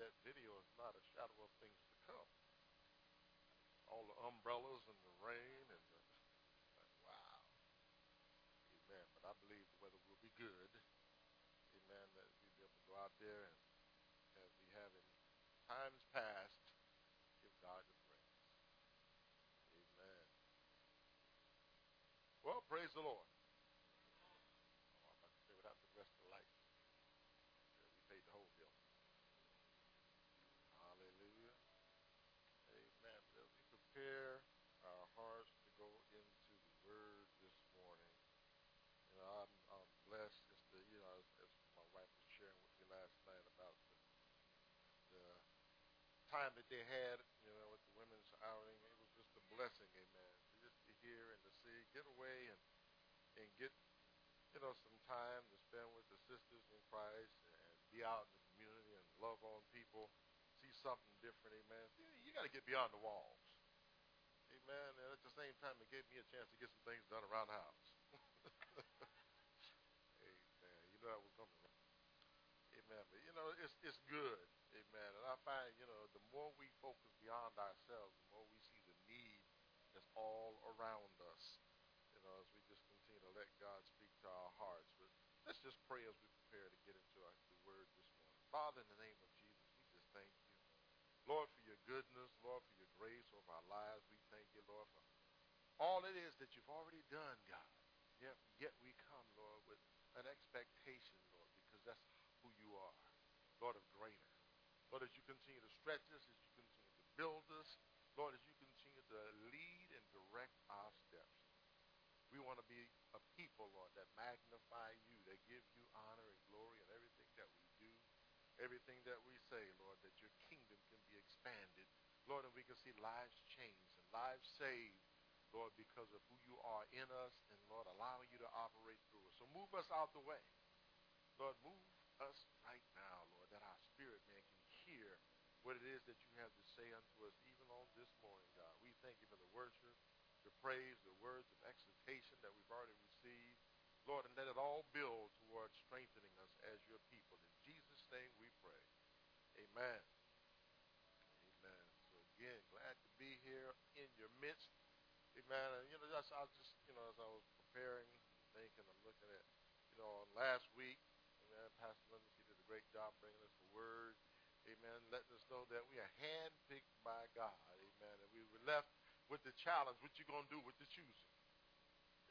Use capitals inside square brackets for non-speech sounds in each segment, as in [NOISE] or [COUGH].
that video is not a shadow of things to come. All the umbrellas and the rain and the, wow. Amen. But I believe the weather will be good. Amen. That we'll be able to go out there and as we have in times past, give God the praise. Amen. Well, praise the Lord. the whole bill. Hallelujah. Amen. But as we prepare our hearts to go into the Word this morning, you know, I'm, I'm blessed just to, you know, as, as my wife was sharing with me last night about the, the time that they had, you know, with the women's outing. It was just a blessing, amen. Just to hear and to see, get away and and get, you know, some time to spend with the sisters in Christ and be out in the community and love on people, see something different, amen. You got to get beyond the walls, amen. And at the same time, it gave me a chance to get some things done around the house. [LAUGHS] amen. You know that was coming. Amen. But you know, it's it's good. Amen. And I find, you know, the more we focus beyond ourselves, the more we see the need that's all around us. You know, as we just continue to let God speak to our hearts. But let's just pray as we prepare to get into our, the word this morning. Father, in the name of Jesus, we just thank you. Lord, for your goodness, Lord, for your grace over our lives. We thank you, Lord, for all it is that you've already done, God. Yet, yet we come, Lord, with an expectation, Lord, because that's who you are, Lord of greater. Lord, as you continue to stretch us, as you continue to build us, Lord, as you continue to lead and direct our steps. We want to be a people, Lord, that magnify you, that give you honor and glory in everything that we do, everything that we say, Lord, that your kingdom can be expanded. Lord, and we can see lives changed and lives saved, Lord, because of who you are in us and, Lord, allowing you to operate through us. So move us out the way. Lord, move us right now, Lord, that our spirit hear what it is that you have to say unto us even on this morning, God. We thank you for the worship the praise, the words of exhortation that we've already received. Lord, and let it all build towards strengthening us as your people. In Jesus' name we pray. Amen. Amen. So again, glad to be here in your midst. Amen. And you know, that's I just, you know, as I was preparing, thinking, I'm looking at, you know, last week, Amen, Pastor Lindsay, he did a great job bringing us the word. Amen. Letting us know that we are handpicked by God. Amen. And we were left with the challenge, what you going to do with the choosing.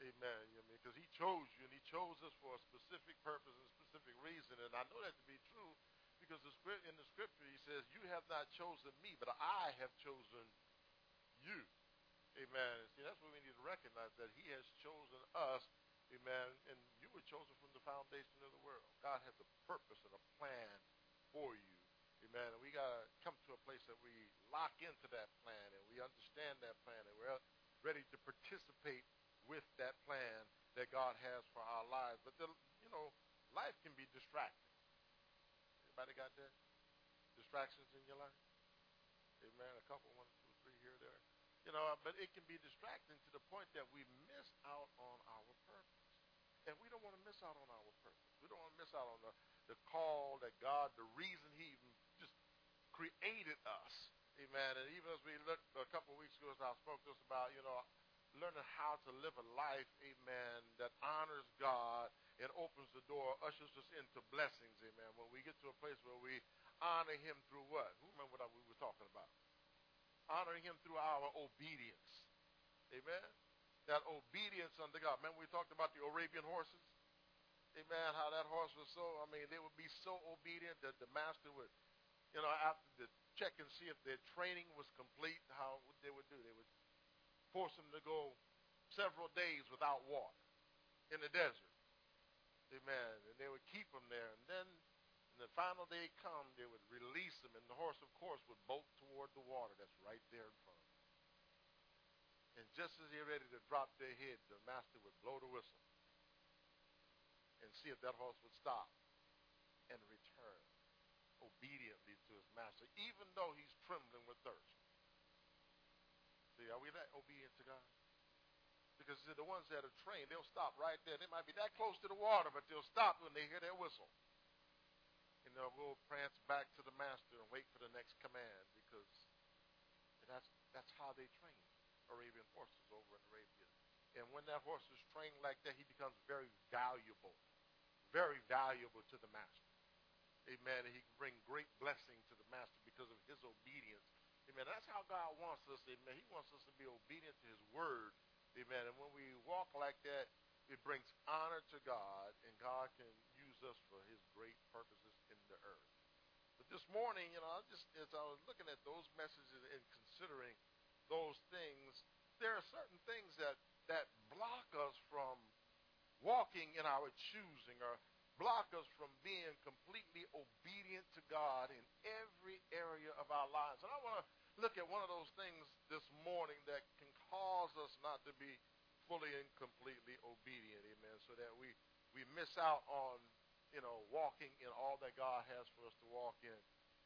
Amen. You know I mean? Because he chose you, and he chose us for a specific purpose and a specific reason. And I know that to be true because in the scripture he says, You have not chosen me, but I have chosen you. Amen. And see, that's what we need to recognize that he has chosen us. Amen. And you were chosen from the foundation of the world. God has a purpose and a plan for you. Amen. And we got to come to a place that we lock into that plan and we understand that plan and we're ready to participate with that plan that God has for our lives. But, the, you know, life can be distracting. Anybody got that? Distractions in your life? Amen. A couple, one, two, three here, there. You know, but it can be distracting to the point that we miss out on our purpose. And we don't want to miss out on our purpose. We don't want to miss out on the, the call that God, the reason he even created us. Amen. And even as we looked a couple of weeks ago, as I spoke to us about, you know, learning how to live a life, amen, that honors God and opens the door, ushers us into blessings, amen. When we get to a place where we honor him through what? Who remember what we were talking about? Honoring him through our obedience. Amen. That obedience unto God. Remember we talked about the Arabian horses? Amen. How that horse was so, I mean, they would be so obedient that the master would you know, after the check and see if their training was complete, how they would do. They would force them to go several days without water in the desert. Amen. And they would keep them there. And then when the final day come, they would release them, and the horse, of course, would bolt toward the water that's right there in front. And just as they're ready to drop their head, the master would blow the whistle and see if that horse would stop and return obediently to his master, even though he's trembling with thirst. See, are we that obedient to God? because the ones that are trained, they'll stop right there. They might be that close to the water, but they'll stop when they hear their whistle. And they'll go prance back to the master and wait for the next command because that's that's how they train Arabian horses over in Arabia. And when that horse is trained like that, he becomes very valuable, very valuable to the master. Amen. And he can bring great blessing to the master because of his obedience. Amen. That's how God wants us. Amen. He wants us to be obedient to his word. Amen. And when we walk like that, it brings honor to God, and God can use us for his great purposes in the earth. But this morning, you know, I just as I was looking at those messages and considering those things, there are certain things that that block us from walking in our choosing or block us from being completely obedient to God in every area of our lives. And I want to look at one of those things this morning that can cause us not to be fully and completely obedient, amen, so that we, we miss out on, you know, walking in all that God has for us to walk in.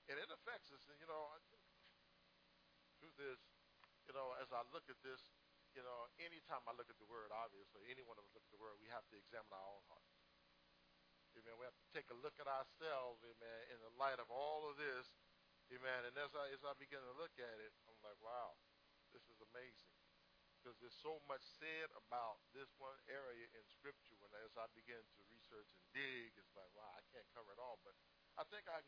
And it affects us. And, you know, truth is, you know, as I look at this, you know, anytime I look at the word, obviously, any one of us look at the word, we have to examine our own heart. Amen. We have to take a look at ourselves, amen, in the light of all of this. Amen. And as I as I begin to look at it, I'm like, wow, this is amazing. Because there's so much said about this one area in Scripture. When as I begin to research and dig, it's like, wow, I can't cover it all. But I think I,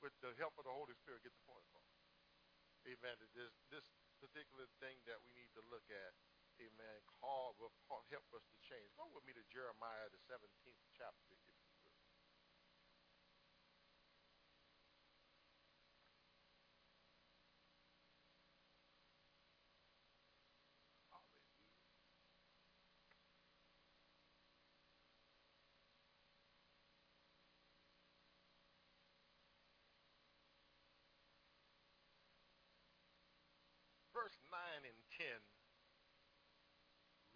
with the help of the Holy Spirit, get the point across. Amen. This this particular thing that we need to look at, amen, call will help us to change. Go with me to Jeremiah the 17th chapter, if verse 9 and 10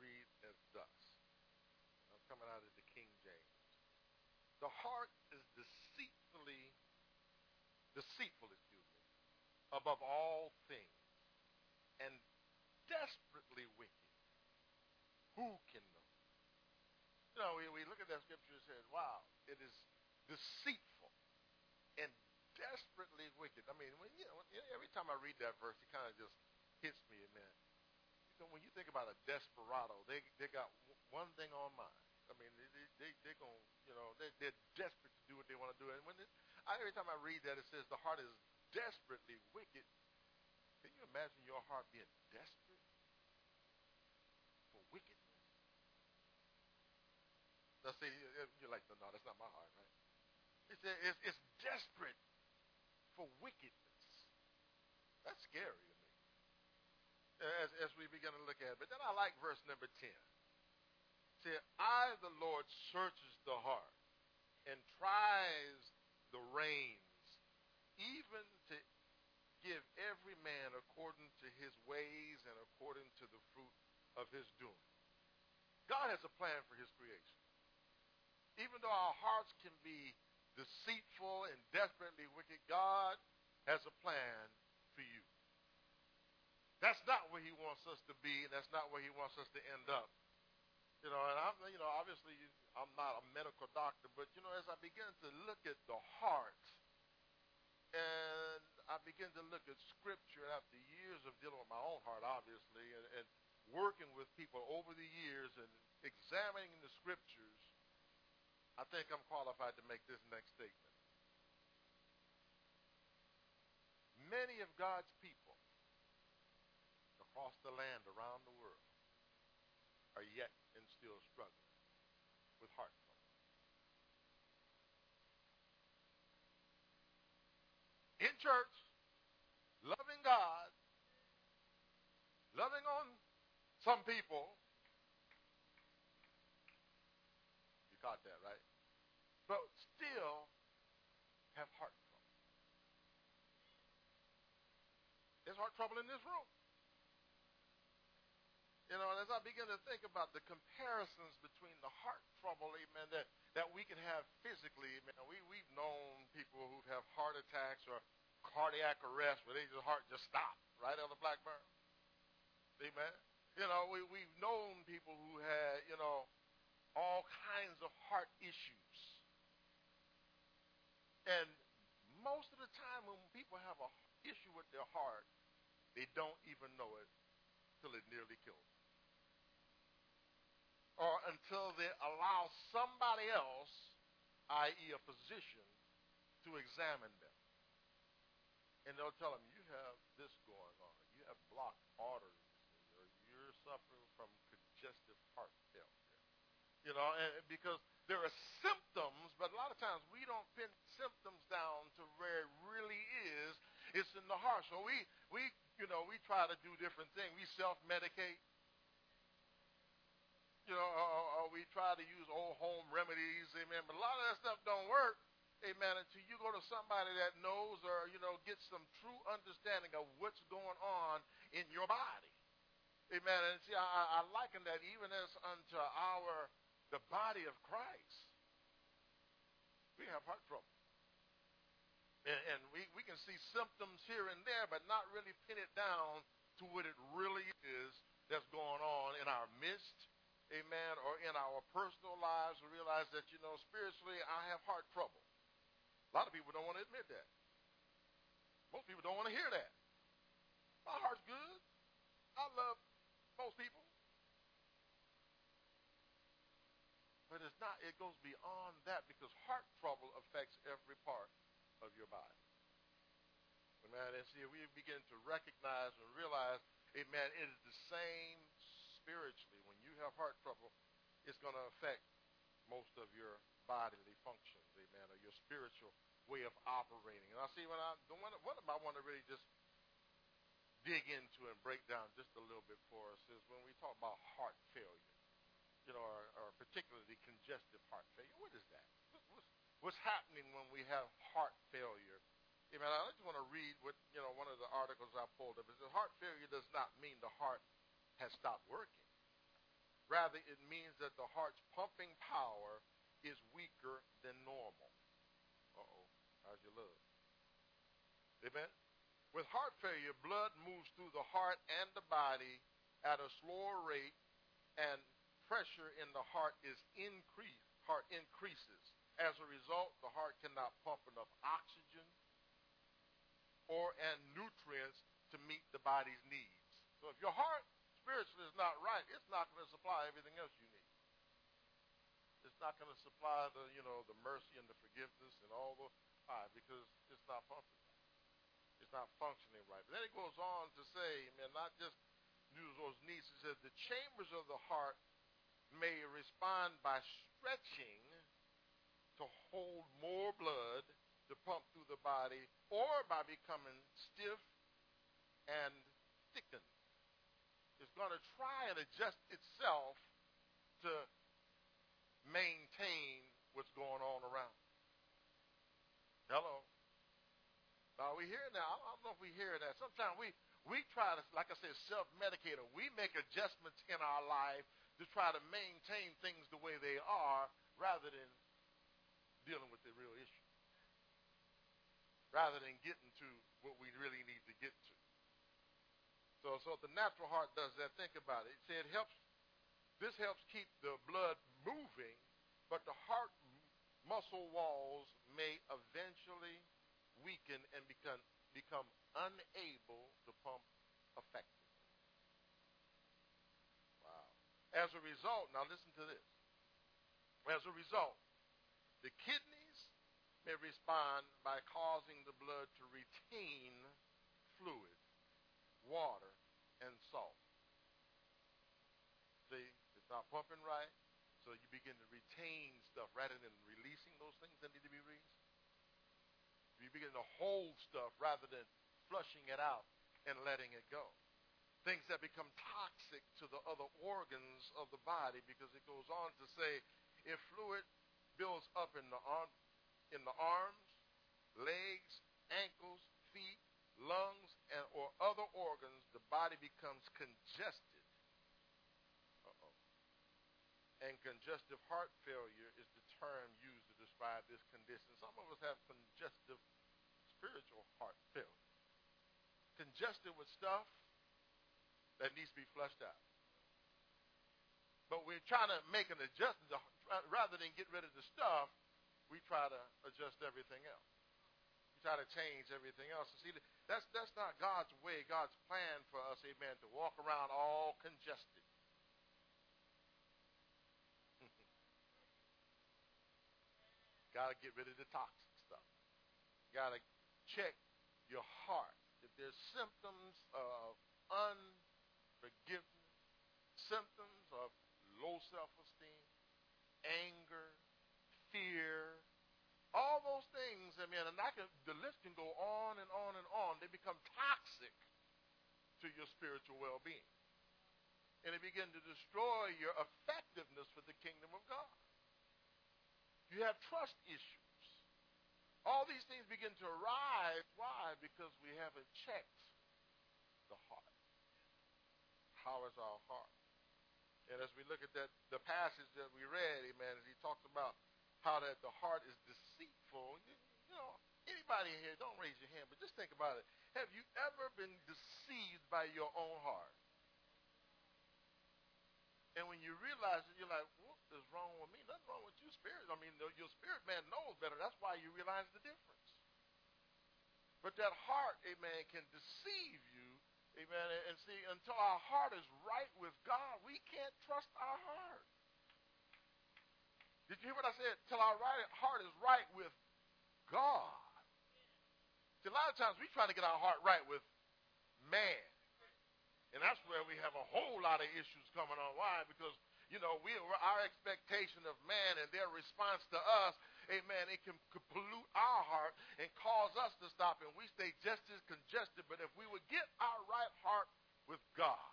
read as thus. I'm coming out of the King James. The heart is deceitfully, deceitful, excuse me, above all things, and desperately wicked. Who can know? You know, we, we look at that scripture and say, wow, it is deceitful and desperately wicked. I mean, when, you know, every time I read that verse, it kind of just hits me, man. You know, when you think about a desperado, they they got one thing on mind. I mean, they they they're going, to, you know, they they're desperate to do what they want to do. And when it, I, every time I read that, it says the heart is desperately wicked. Can you imagine your heart being desperate for wickedness? Let's say you're like, no, no, that's not my heart, right? It's, it's, it's desperate for wickedness. That's scary as, as we begin to look at it. But then I like verse number 10. See, I, the Lord, searches the heart and tries the reins, even to give every man according to his ways and according to the fruit of his doing. God has a plan for his creation. Even though our hearts can be deceitful and desperately wicked, God has a plan. That's not where he wants us to be, and that's not where he wants us to end up. You know, and I'm, you know, obviously I'm not a medical doctor, but you know, as I begin to look at the heart, and I begin to look at scripture after years of dealing with my own heart, obviously, and, and working with people over the years and examining the scriptures, I think I'm qualified to make this next statement. Many of God's people across the land around the world are yet and still struggling with heart trouble. In church, loving God, loving on some people. You caught that, right? But still have heart trouble. There's heart trouble in this room. You know, and as I begin to think about the comparisons between the heart trouble, amen, that, that we can have physically, amen, we, we've known people who have heart attacks or cardiac arrest where they just heart just stop right on the black burn. Amen. You know, we, we've known people who had, you know, all kinds of heart issues. And most of the time when people have an issue with their heart, they don't even know it till it nearly kills them. Or until they allow somebody else, i.e. a physician, to examine them. And they'll tell them, you have this going on. You have blocked arteries Or you're suffering from congestive heart failure. You know, and because there are symptoms, but a lot of times we don't pin symptoms down to where it really is. It's in the heart. So we, we, you know, we try to do different things. We self-medicate. You know, or, or we try to use old home remedies, amen. But a lot of that stuff don't work, amen, until you go to somebody that knows or, you know, get some true understanding of what's going on in your body. Amen. And see, I, I liken that even as unto our, the body of Christ. We have heart trouble. And, and we, we can see symptoms here and there, but not really pin it down to what it really is that's going on in our midst, amen, or in our personal lives. We realize that, you know, spiritually, I have heart trouble. A lot of people don't want to admit that. Most people don't want to hear that. My heart's good. I love most people. But it's not, it goes beyond that because heart trouble affects every part of your body. Amen. And see, we begin to recognize and realize, amen, it is the same spiritually. You have heart trouble, it's going to affect most of your bodily functions, amen, or your spiritual way of operating. And I see when I, the one, what I want to really just dig into and break down just a little bit for us is when we talk about heart failure, you know, or, or particularly congestive heart failure. What is that? What's, what's happening when we have heart failure? I mean, I just want to read what, you know, one of the articles I pulled up. It says heart failure does not mean the heart has stopped working. Rather, it means that the heart's pumping power is weaker than normal. Uh-oh. How's your love? Amen? With heart failure, blood moves through the heart and the body at a slower rate, and pressure in the heart is increased. Heart increases. As a result, the heart cannot pump enough oxygen or and nutrients to meet the body's needs. So if your heart spiritually is not right, it's not going to supply everything else you need. It's not going to supply the, you know, the mercy and the forgiveness and all the why because it's not pumping it's not functioning right. But then it goes on to say, man, not just use those needs. It says the chambers of the heart may respond by stretching to hold more blood to pump through the body, or by becoming stiff and thickened. Going to try and adjust itself to maintain what's going on around. Hello. Now we hear now. I don't know if we hear that. Sometimes we we try to, like I said, self-medicate. or We make adjustments in our life to try to maintain things the way they are, rather than dealing with the real issue. Rather than getting to what we really need. So, so the natural heart does that. Think about it. It helps. This helps keep the blood moving, but the heart muscle walls may eventually weaken and become, become unable to pump effectively. Wow. As a result, now listen to this. As a result, the kidneys may respond by causing the blood to retain fluid, water, and salt. See, it's not pumping right, so you begin to retain stuff rather than releasing those things that need to be released. You begin to hold stuff rather than flushing it out and letting it go. Things that become toxic to the other organs of the body because it goes on to say if fluid builds up in the in the arms, legs, ankles, feet, lungs, and or other organs, the body becomes congested. Uh-oh. And congestive heart failure is the term used to describe this condition. Some of us have congestive spiritual heart failure. Congested with stuff that needs to be flushed out. But we're trying to make an adjustment. Rather than get rid of the stuff, we try to adjust everything else. Try to change everything else. And see, that's, that's not God's way, God's plan for us, amen, to walk around all congested. [LAUGHS] Got to get rid of the toxic stuff. Got to check your heart. If there's symptoms of unforgiveness, symptoms of low self-esteem, anger, fear, all those things, I mean, and I can, the list can go on and on and on. They become toxic to your spiritual well-being. And they begin to destroy your effectiveness for the kingdom of God. You have trust issues. All these things begin to arise. Why? Because we haven't checked the heart. How is our heart? And as we look at that, the passage that we read, amen, as he talks about how that the heart is deceitful. You, you know, anybody here, don't raise your hand, but just think about it. Have you ever been deceived by your own heart? And when you realize it, you're like, what is wrong with me? Nothing wrong with you, spirit. I mean, your spirit man knows better. That's why you realize the difference. But that heart, amen, can deceive you Amen. And see, until our heart is right with God, we can't trust our heart. Did you hear what I said? Till our right, heart is right with God. See, a lot of times we try to get our heart right with man. And that's where we have a whole lot of issues coming on. Why? Because, you know, we our expectation of man and their response to us amen, it can, pollute our heart and cause us to stop, and we stay just as congested. But if we would get our right heart with God,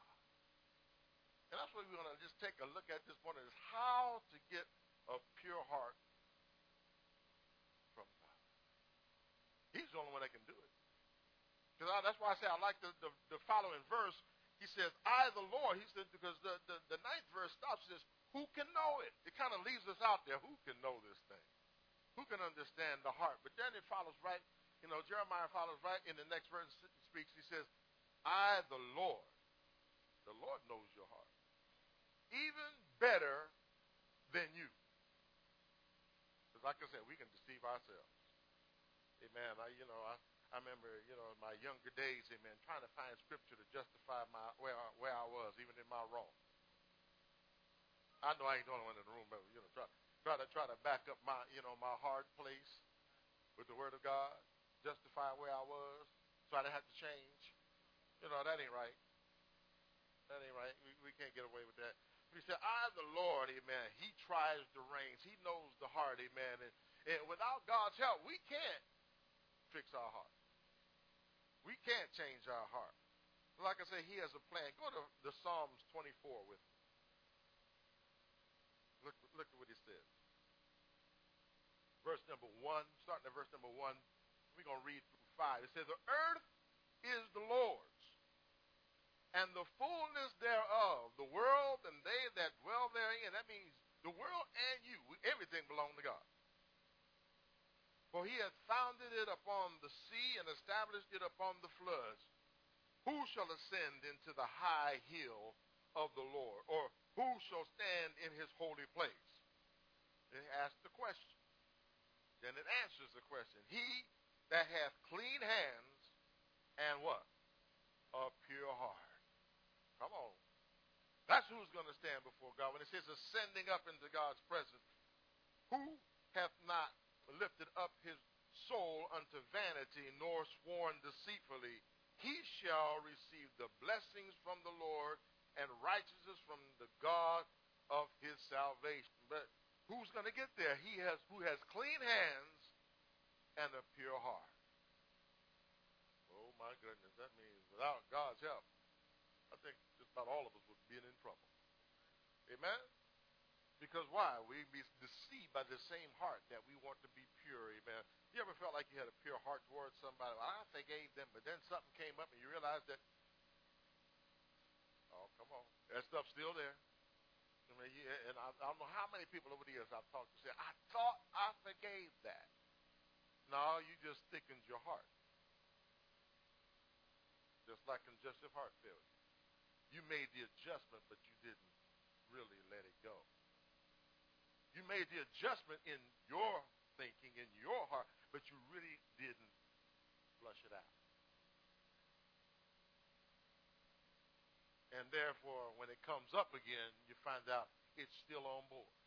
and that's what we're going to just take a look at this morning is how to get a pure heart from God. He's the only one that can do it. Because that's why I say I like the, the, the, following verse. He says, I, the Lord, he said, because the, the, the ninth verse stops, says, who can know it? It kind of leaves us out there. Who can know this thing? Who can understand the heart? But then it follows right, you know, Jeremiah follows right in the next verse speaks. He says, I, the Lord, the Lord knows your heart. Even better than you. Like I said, we can deceive ourselves. Amen. I, you know, I, I remember, you know, in my younger days, amen, trying to find scripture to justify my where I, where I was, even in my wrong. I know I ain't the only one in the room, but you know, try, try to try to back up my you know my hard place with the word of God, justify where I was, so I didn't have to change. You know that ain't right. That ain't right. We, we can't get away with that. He said, "I, the Lord, Amen. He tries the reins. He knows the heart, Amen. And, and without God's help, we can't fix our heart. We can't change our heart. Like I said, He has a plan. Go to the Psalms 24 with me. Look, look at what he says. Verse number one, starting at verse number one, we're going to read through five. It says, The earth is the Lord's, and the fullness thereof, the world and they that dwell therein. That means the world and you, everything belong to God. For he hath founded it upon the sea and established it upon the floods. Who shall ascend into the high hill of the Lord? Or who shall stand in his holy place? It asks the question. Then it answers the question. He that hath clean hands and what? A pure heart. Come on. That's who's going to stand before God. When it says ascending up into God's presence, who hath not lifted up his soul unto vanity, nor sworn deceitfully, he shall receive the blessings from the Lord and righteousness from the God of his salvation. But who's going to get there? He has who has clean hands and a pure heart. Oh my goodness, that means without God's help, I think about all of us would be in trouble. Amen? Because why? We be deceived by the same heart that we want to be pure. Amen. You ever felt like you had a pure heart towards somebody? Well, I forgave them, but then something came up and you realized that oh, Come on. That stuff's still there. I mean, yeah, and I, I don't know how many people over the years I've talked to say, I thought I forgave that. No, you just thickened your heart. Just like congestive heart failure. You made the adjustment, but you didn't really let it go. You made the adjustment in your thinking, in your heart, but you really didn't flush it out. And therefore, when it comes up again, you find out it's still on board.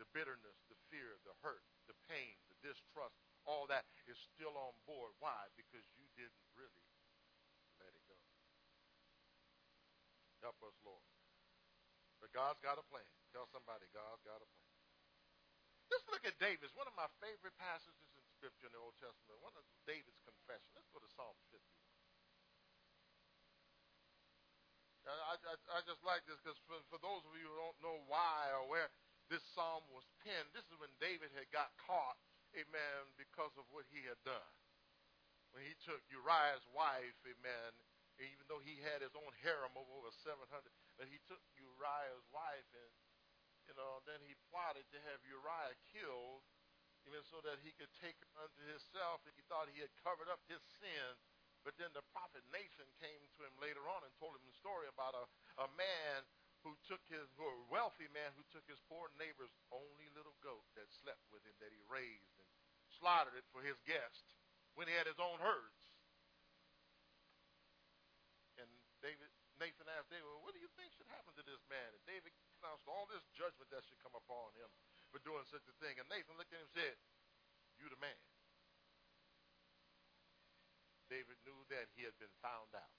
The bitterness, the fear, the hurt, the pain, the distrust, all that is still on board. Why? Because you didn't really let it go. Help us, Lord. But God's got a plan. Tell somebody God's got a plan. Let's look at David's one of my favorite passages in Scripture in the Old Testament. One of David's confession. Let's go to Psalm 51. I, I, I just like this because for, for those of you who don't know why or where this psalm was penned, this is when David had got caught, amen, because of what he had done. When he took Uriah's wife, amen, even though he had his own harem of over 700, but he took Uriah's wife and, you know, then he plotted to have Uriah killed, even so that he could take her unto himself. And he thought he had covered up his sin but then the prophet Nathan came to him later on and told him the story about a, a man who took his, who a wealthy man who took his poor neighbor's only little goat that slept with him that he raised and slaughtered it for his guest when he had his own herds. And David, Nathan asked David, well, what do you think should happen to this man? And David pronounced all this judgment that should come upon him for doing such a thing. And Nathan looked at him and said, you the man. David knew that he had been found out.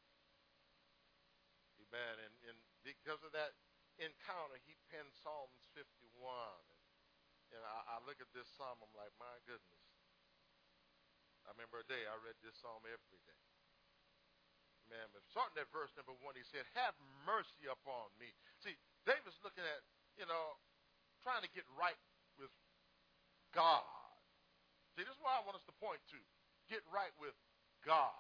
Amen. And, and because of that encounter, he penned Psalms 51. And, and I, I look at this psalm, I'm like, my goodness. I remember a day I read this psalm every day. Man, starting at verse number one, he said, Have mercy upon me. See, David's looking at, you know, trying to get right with God. See, this is what I want us to point to. Get right with God.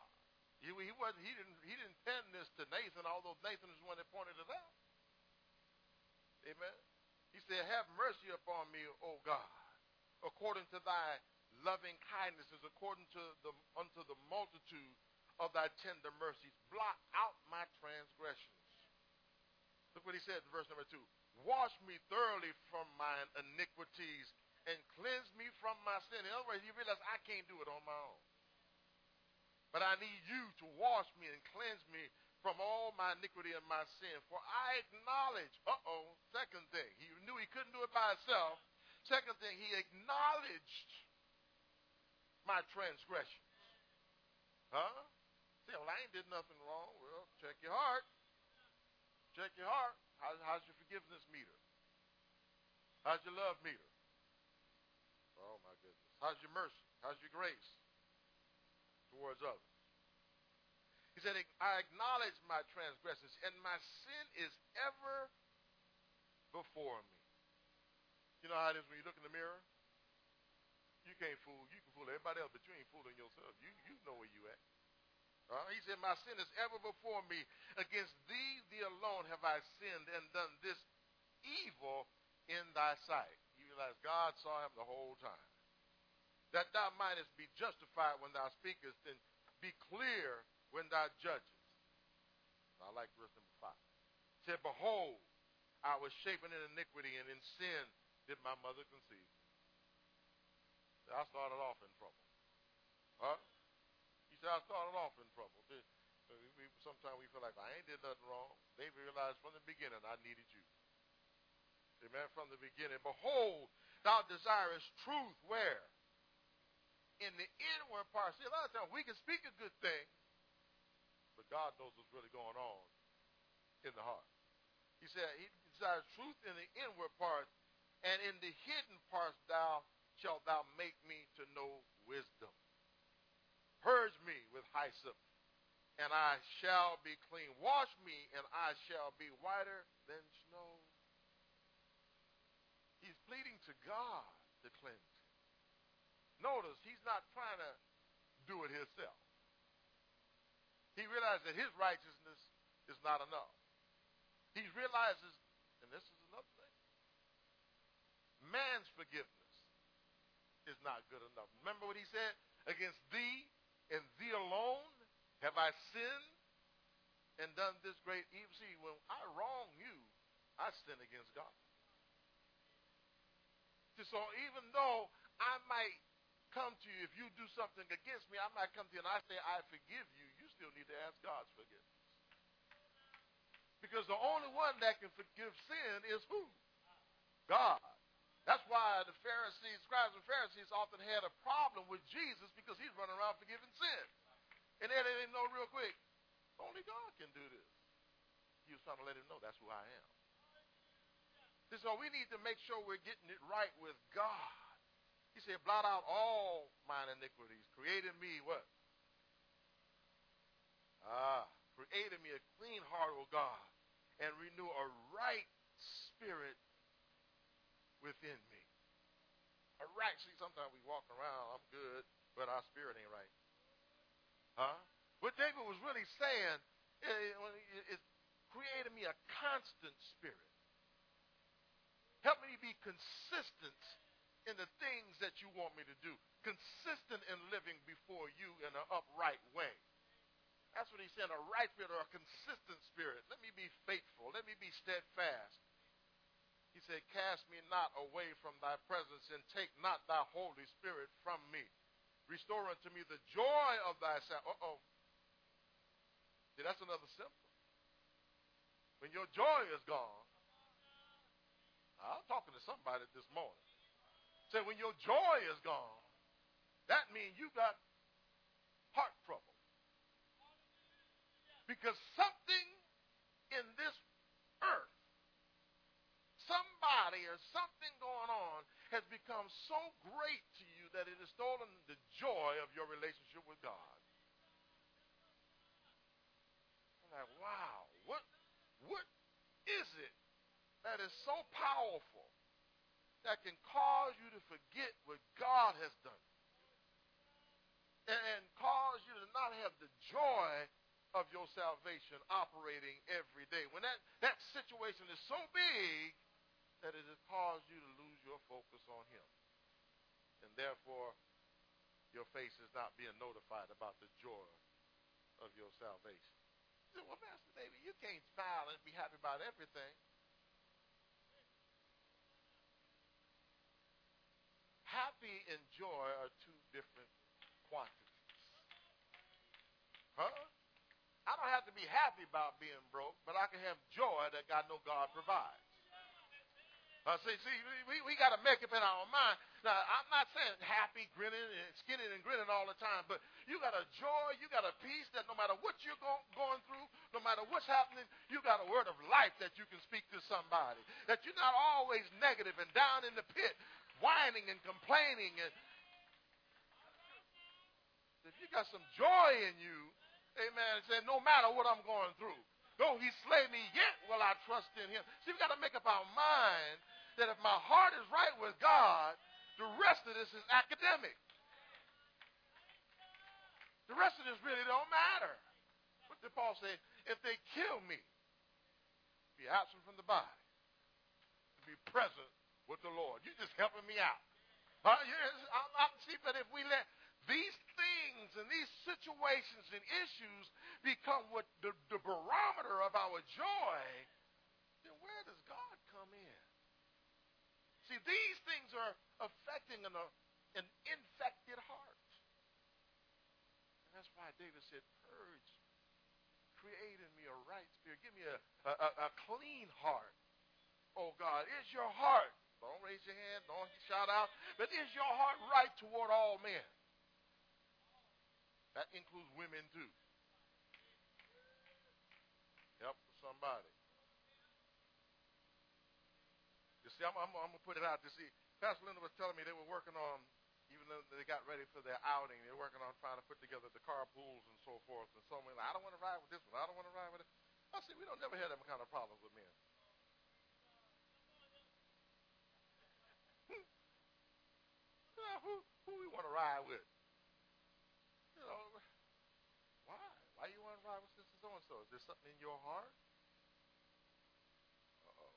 He, he wasn't. He didn't. He didn't pen this to Nathan, although Nathan is the one that pointed it out. Amen. He said, "Have mercy upon me, O God, according to Thy loving kindnesses, according to the unto the multitude of Thy tender mercies. Blot out my transgressions." Look what he said in verse number two. Wash me thoroughly from mine iniquities and cleanse me from my sin. In other words, he realized I can't do it on my own. But I need you to wash me and cleanse me from all my iniquity and my sin. For I acknowledge, uh-oh, second thing. He knew he couldn't do it by himself. Second thing, he acknowledged my transgressions. Huh? Say, well, I ain't did nothing wrong. Well, check your heart. Check your heart. How, how's your forgiveness meter? How's your love meter? Oh, my goodness. How's your mercy? How's your grace? towards others. He said, I acknowledge my transgressions, and my sin is ever before me. You know how it is when you look in the mirror? You can't fool, you can fool everybody else, but you ain't fooling yourself. You, you know where you at. Uh, he said, My sin is ever before me. Against thee, thee alone, have I sinned and done this evil in thy sight. You realize God saw him the whole time that thou mightest be justified when thou speakest, and be clear when thou judgest. I like verse number five. Said, Behold, I was shapen in iniquity, and in sin did my mother conceive. I started off in trouble. Huh? Said, I started off in trouble. Uh, sometimes we feel like, I ain't did nothing wrong. They realized from the beginning I needed you. Amen. From the beginning. Behold, thou desirest truth where? in the inward part. See, a lot of times we can speak a good thing, but God knows what's really going on in the heart. He said, He desires truth in the inward parts, and in the hidden parts thou shalt thou make me to know wisdom. Purge me with hyssop, and I shall be clean. Wash me, and I shall be whiter than snow. He's pleading to God to cleanse Notice he's not trying to do it himself. He realizes that his righteousness is not enough. He realizes, and this is another thing, man's forgiveness is not good enough. Remember what he said? Against thee and thee alone have I sinned and done this great evil. See, when I wrong you, I sin against God. So even though I might come to you, if you do something against me, I might come to you and I say, I forgive you, you still need to ask God's forgiveness. Because the only one that can forgive sin is who? God. That's why the Pharisees, scribes and Pharisees often had a problem with Jesus because he's running around forgiving sin. And they didn't know real quick, only God can do this. He was trying to let him know that's who I am. So we need to make sure we're getting it right with God. He said, blot out all mine iniquities. Created me what? Ah, created me a clean heart, O God, and renew a right spirit within me. A right. See, sometimes we walk around, I'm good, but our spirit ain't right. Huh? What David was really saying eh, eh, eh, is, created me a constant spirit. Help me be consistent in the things that you want me to do. Consistent in living before you in an upright way. That's what he's saying, a right spirit or a consistent spirit. Let me be faithful. Let me be steadfast. Said, Cast me not away from thy presence and take not thy Holy Spirit from me. Restore unto me the joy of thy salvation. Uh-oh. See, that's another symptom. When your joy is gone, I'm talking to somebody this morning. Say, when your joy is gone, that means you got heart trouble. Because something in this somebody or something going on has become so great to you that it has stolen the joy of your relationship with God. I'm like, wow, what, what is it that is so powerful that can cause you to forget what God has done and, and cause you to not have the joy of your salvation operating every day. When that, that situation is so big that it has caused you to lose your focus on Him. And therefore, your face is not being notified about the joy of your salvation. You say, well, Master David, you can't smile and be happy about everything. happy and joy are two different quantities. Huh? I don't have to be happy about being broke, but I can have joy that I know God provides. Uh, see, see, we, we got to make up in our mind. Now, I'm not saying happy, grinning, and skinning and grinning all the time, but you got a joy, you got a peace that no matter what you're go, going through, no matter what's happening, you got a word of life that you can speak to somebody. That you're not always negative and down in the pit, whining and complaining. And if you got some joy in you, amen, say, no matter what I'm going through, though he slay me, yet will I trust in him. See, we've got to make up our mind that if my heart is right with God, the rest of this is academic. The rest of this really don't matter. What did Paul say? If they kill me, be absent from the body, be present with the Lord. You're just helping me out. I'm, I'm, see, but if we let these things and these situations and issues become what the, the barometer of our joy, then where does God come in? See, these things are affecting an, uh, an infected heart. And that's why David said, Purge, create in me a right spirit. Give me a, a, a clean heart. Oh God, is your heart don't raise your hand. Don't shout out. But is your heart right toward all men? That includes women too. Help somebody. You see, I'm, I'm, I'm going to put it out to see. Pastor Linda was telling me they were working on, even though they got ready for their outing, they were working on trying to put together the carpools and so forth. And so like, I don't want to ride with this one. I don't want to ride with it. I see, we don't never have them kind of problems with men. [LAUGHS] who, who we want to ride with? You know, why? Why you want to ride with sister so? Is there something in your heart? Uh-oh.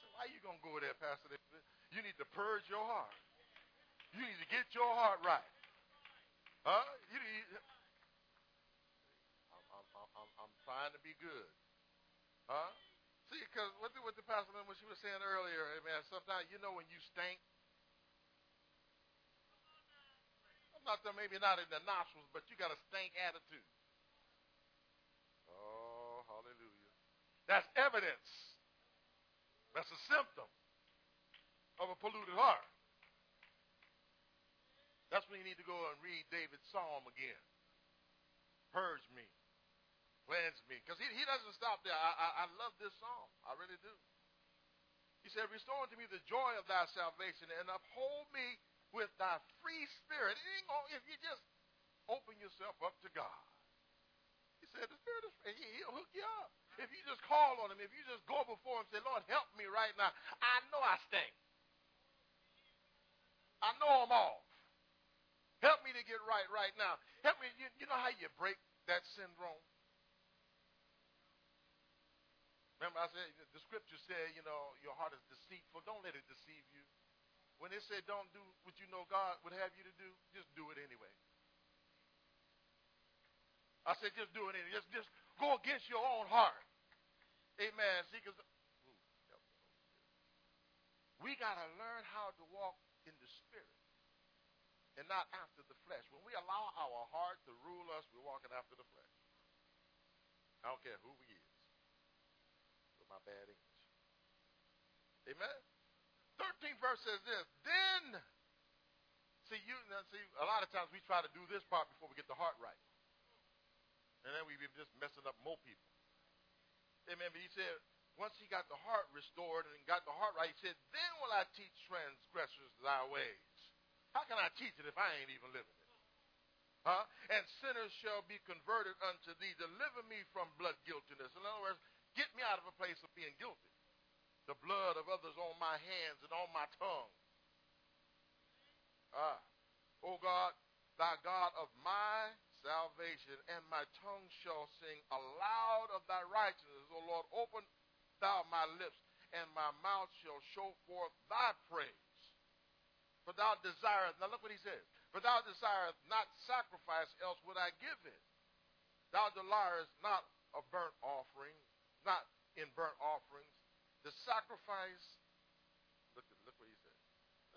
So why you gonna go there, Pastor? You need to purge your heart. You need to get your heart right. Huh? You need. I'm, I'm, I'm, I'm trying to be good. Huh? See, because what the, what the pastor what she was saying earlier, amen. Sometimes you know when you stink. I'm not maybe not in the nostrils, but you got a stank attitude. Oh, hallelujah. That's evidence. That's a symptom of a polluted heart. That's when you need to go and read David's psalm again. Purge me, cleanse me. Because he, he doesn't stop there. I, I, I love this psalm. I really do. He said, Restore unto me the joy of thy salvation and uphold me with thy free spirit. If you just open yourself up to God. He said, The Spirit is free. He'll hook you up. If you just call on him, if you just go before him and say, Lord, help me right now. I know I stink. I know I'm off. Help me to get right right now. Help me. You, you know how you break that syndrome? Remember, I said the scripture said, you know, your heart is deceitful. Don't let it deceive you. When it said don't do what you know God would have you to do, just do it anyway. I said just do it anyway. Just, just go against your own heart. Amen. See, because we got to learn how to walk in the spirit and not after the flesh. When we allow our heart to rule us, we're walking after the flesh. I don't care who we is With my bad English. Amen. 13th verse says this. Then, see, you see, a lot of times we try to do this part before we get the heart right. And then we be just messing up more people. Amen. But he said, once he got the heart restored and got the heart right, he said, then will I teach transgressors thy ways. How can I teach it if I ain't even living it? Huh? And sinners shall be converted unto thee. Deliver me from blood guiltiness. In other words, Get me out of a place of being guilty. The blood of others on my hands and on my tongue. Ah. O God, thy God of my salvation, and my tongue shall sing aloud of thy righteousness. O Lord, open thou my lips, and my mouth shall show forth thy praise. For thou desirest, now look what he says, for thou desirest not sacrifice, else would I give it. Thou desirest not a burnt offering, not in burnt offerings. The sacrifice, look, look what he said.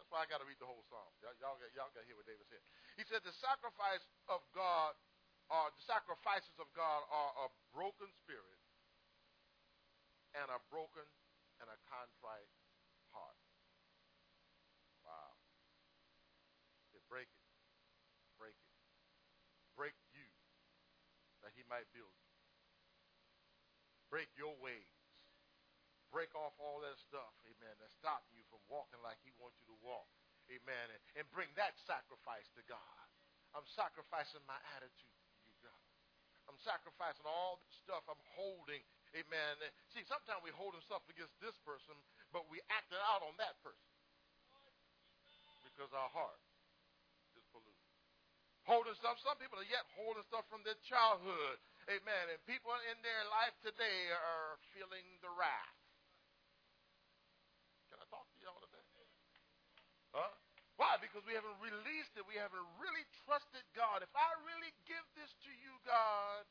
That's why I got to read the whole psalm. Y'all, y'all, y'all got to hear what David said. He said, the sacrifice of God, are, the sacrifices of God are a broken spirit and a broken and a contrite heart. Wow. Said, break it. Break it. Break you that he might build you. Break your ways. Break off all that stuff, amen, that's stopping you from walking like he wants you to walk. Amen. And, and bring that sacrifice to God. I'm sacrificing my attitude to you, God. I'm sacrificing all the stuff I'm holding. Amen. See, sometimes we hold stuff against this person, but we acting out on that person. Because our heart is polluted. Holding stuff, some people are yet holding stuff from their childhood. Amen. And people in their life today are feeling the wrath. Can I talk to y'all today? Huh? Why? Because we haven't released it. We haven't really trusted God. If I really give this to you, God,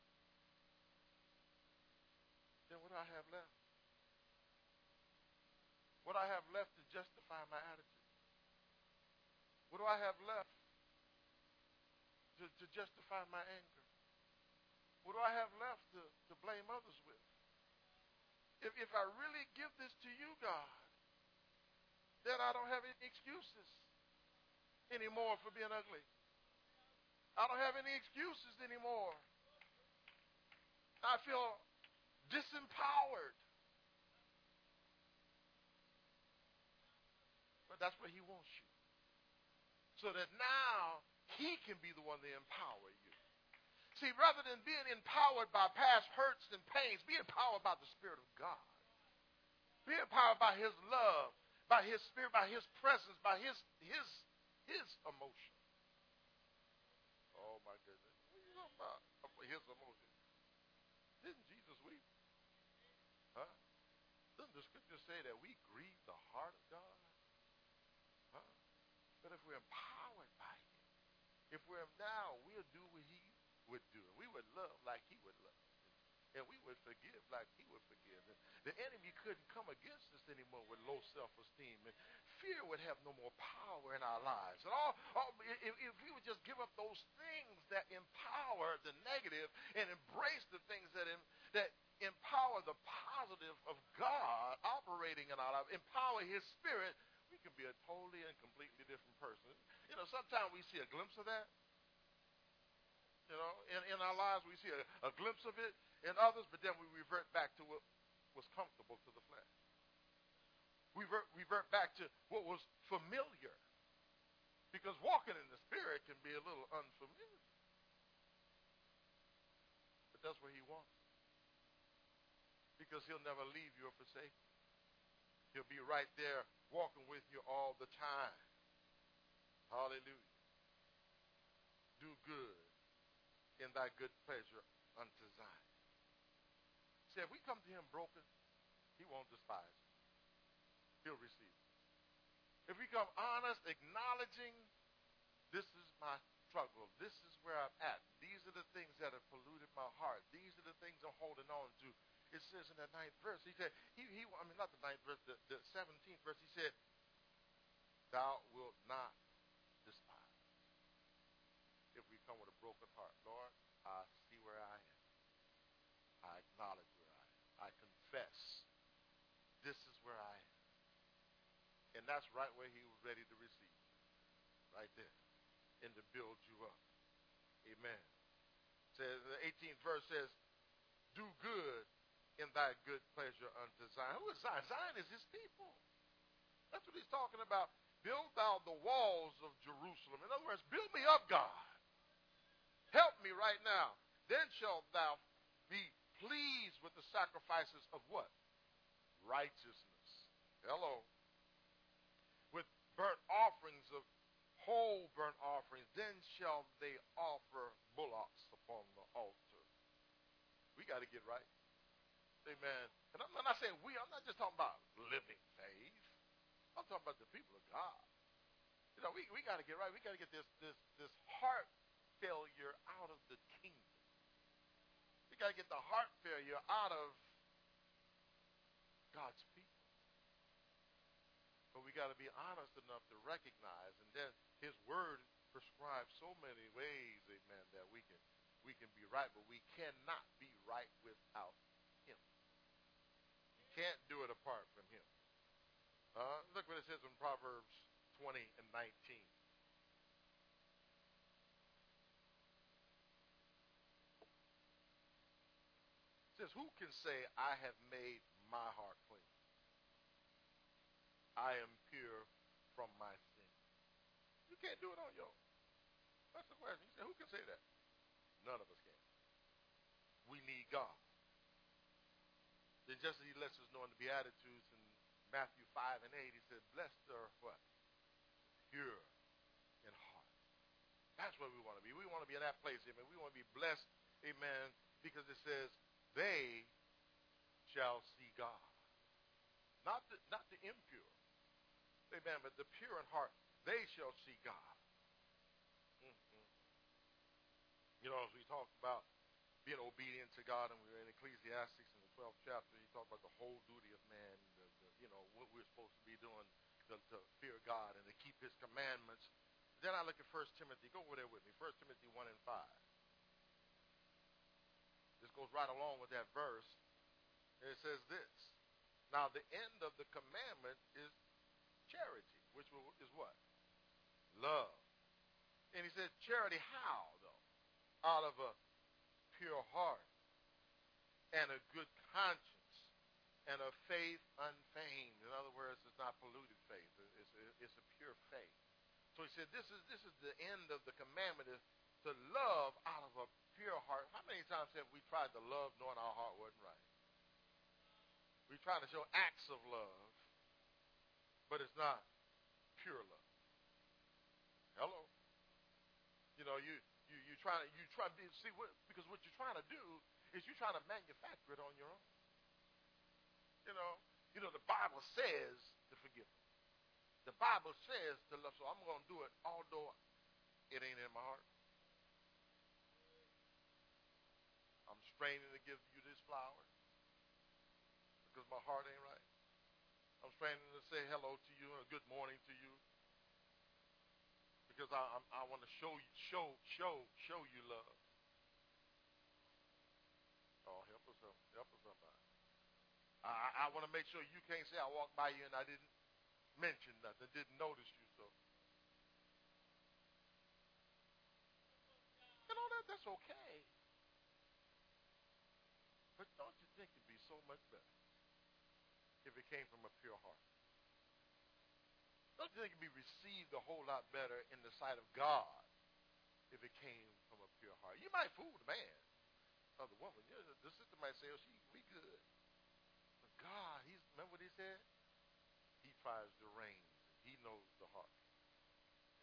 then what do I have left? What I have left to justify my attitude? What do I have left to, to justify my anger? What do I have left to, to blame others with? If, if I really give this to you, God, then I don't have any excuses anymore for being ugly. I don't have any excuses anymore. I feel disempowered. But that's where he wants you. So that now he can be the one to empower you. See, rather than being empowered by past hurts and pains, be empowered by the Spirit of God. Be empowered by His love, by His Spirit, by His presence, by His His His emotion. Oh my goodness! What are you talking about? His emotion. Didn't Jesus weep? Huh? Doesn't the Scripture say that we grieve the heart of God? Huh? But if we're empowered by Him, if we're now, we'll do what He would do. And we would love like he would love. And we would forgive like he would forgive. And the enemy couldn't come against us anymore with low self-esteem. And fear would have no more power in our lives. And all, all if, if we would just give up those things that empower the negative and embrace the things that, in, that empower the positive of God operating in our life, empower his spirit, we can be a totally and completely different person. You know, sometimes we see a glimpse of that. You know, in, in our lives we see a, a glimpse of it in others, but then we revert back to what was comfortable to the flesh. We revert, revert back to what was familiar. Because walking in the Spirit can be a little unfamiliar. But that's where He wants. Because He'll never leave you or forsake you. He'll be right there walking with you all the time. Hallelujah. Do good in thy good pleasure unto Zion. See, if we come to him broken, he won't despise us. He'll receive us. If we come honest, acknowledging this is my struggle, this is where I'm at, these are the things that have polluted my heart, these are the things I'm holding on to. It says in the ninth verse, he said, he, he I mean, not the ninth verse, the, the 17th verse, he said, Thou wilt not despise. If we come with a broken heart, Lord, I see where I am. I acknowledge where I am. I confess this is where I am. And that's right where he was ready to receive. Right there. And to build you up. Amen. Says the 18th verse says, Do good in thy good pleasure unto Zion. Who is Zion? Zion is his people. That's what he's talking about. Build thou the walls of Jerusalem. In other words, build me up, God. Help me right now. Then shalt thou be pleased with the sacrifices of what? Righteousness. Hello. With burnt offerings of whole burnt offerings, then shall they offer bullocks upon the altar. We got to get right. Amen. And I'm not saying we, I'm not just talking about living faith. I'm talking about the people of God. You know, we, we got to get right. We got to get this, this, this heart failure out of the We got to get the heart failure out of God's people. But we got to be honest enough to recognize, and then His Word prescribes so many ways, Amen, that we can we can be right, but we cannot be right without Him. You can't do it apart from him. Uh, look what it says in Proverbs 20 and 19. Who can say, I have made my heart clean? I am pure from my sin. You can't do it on your own. That's the question. He said, Who can say that? None of us can. We need God. Then just as he lets us know in the Beatitudes in Matthew 5 and 8, he said, Blessed are what? Pure in heart. That's where we want to be. We want to be in that place, amen. We want to be blessed, amen, because it says, they shall see God. Not the, not the impure, amen, but the pure in heart, they shall see God. Mm-hmm. You know, as we talked about being obedient to God, and we were in Ecclesiastes 12th chapter, he talked about the whole duty of man, the, the, you know, what we're supposed to be doing to, to fear God and to keep his commandments. Then I look at 1 Timothy. Go over there with me. 1 Timothy 1 and 5. Goes right along with that verse. And it says this. Now, the end of the commandment is charity, which is what? Love. And he said, charity how, though? Out of a pure heart and a good conscience and a faith unfeigned. In other words, it's not polluted faith. It's, it's a pure faith. So he said, this is, this is the end of the commandment is to love out of a pure heart. How many times have we tried to love knowing our heart wasn't right? We try to show acts of love, but it's not pure love. Hello. You know, you you you try to you try to see what because what you're trying to do is you're trying to manufacture it on your own. You know, you know the Bible says to forgive. The Bible says to love, so I'm going to do it, although it ain't in my heart. I'm I'm straining to give you this flower because my heart ain't right. I'm straining to say hello to you and good morning to you because I, I, I want to show you, show, show, show you love. Oh, help us, help us somebody. I, I want to make sure you can't say I walked by you and I didn't mention nothing, didn't notice you. So, you know that that's okay. But don't you think it'd be so much better if it came from a pure heart? Don't you think it'd be received a whole lot better in the sight of God if it came from a pure heart? You might fool the man or the woman. You know, the sister might say, "Oh, she we good." But God, He's remember what He said? He tries the reins. He knows the heart.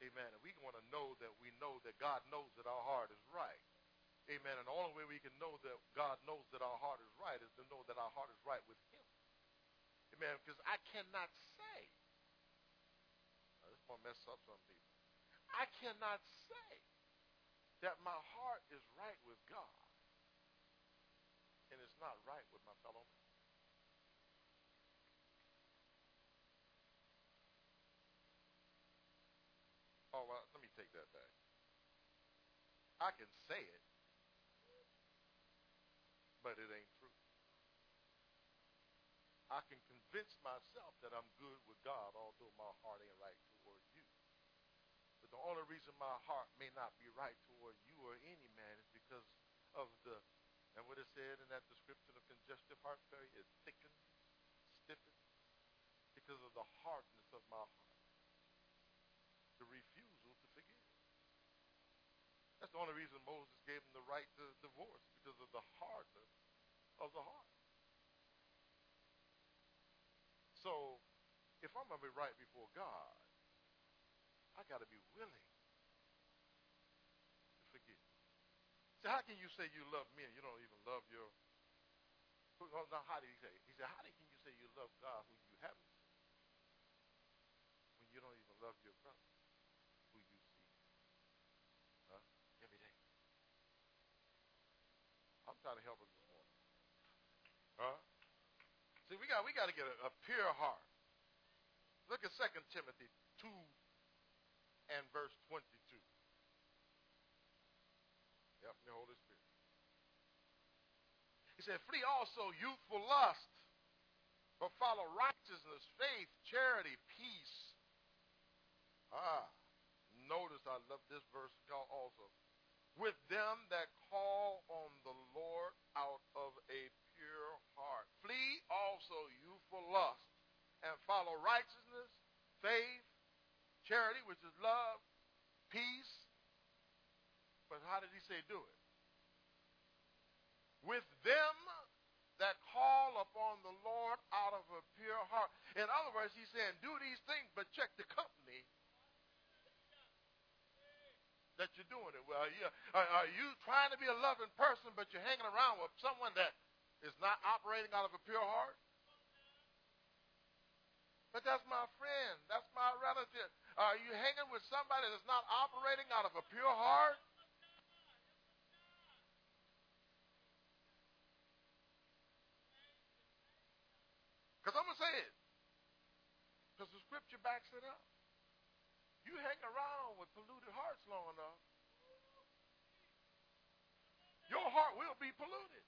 Amen. And we want to know that we know that God knows that our heart is right. Amen. And the only way we can know that God knows that our heart is right is to know that our heart is right with Him. Amen. Because I cannot say going to mess up some people. I cannot say that my heart is right with God and it's not right with my fellow man. Oh, well, let me take that back. I can say it, but it ain't true. I can convince myself that I'm good with God, although my heart ain't right toward you. But the only reason my heart may not be right toward you or any man is because of the, and what it said in that description of congestive heart failure, it thickens, stiffens, because of the hardness of my heart. The refusal to forgive. That's the only reason Moses gave him the right to divorce, because of the hardness of the heart. So, if I'm going to be right before God, I got to be willing to forgive. So how can you say you love me and you don't even love your? Now, how did he say? He said, how can you say you love God who you haven't seen when you don't even love your brother who you see huh? every day? I'm trying to help us this morning. Huh? See, we got we got to get a, a pure heart. Look at 2 Timothy 2 and verse 22. Help me, Holy Spirit. He said, Flee also youthful lust, but follow righteousness, faith, charity, peace. Ah, notice I love this verse also. With them that call on the Lord out of a pure heart. Flee also you for lust and follow righteousness, faith, charity, which is love, peace. But how did he say do it? With them that call upon the Lord out of a pure heart. In other words, he's saying, do these things, but check the company that you're doing it. Well, you, are, are you trying to be a loving person, but you're hanging around with someone that is not operating out of a pure heart? But that's my friend. That's my relative. Are you hanging with somebody that's not operating out of a pure heart? Because I'm going to say it. Because the scripture backs it up. You hang around with polluted hearts long enough, your heart will be polluted.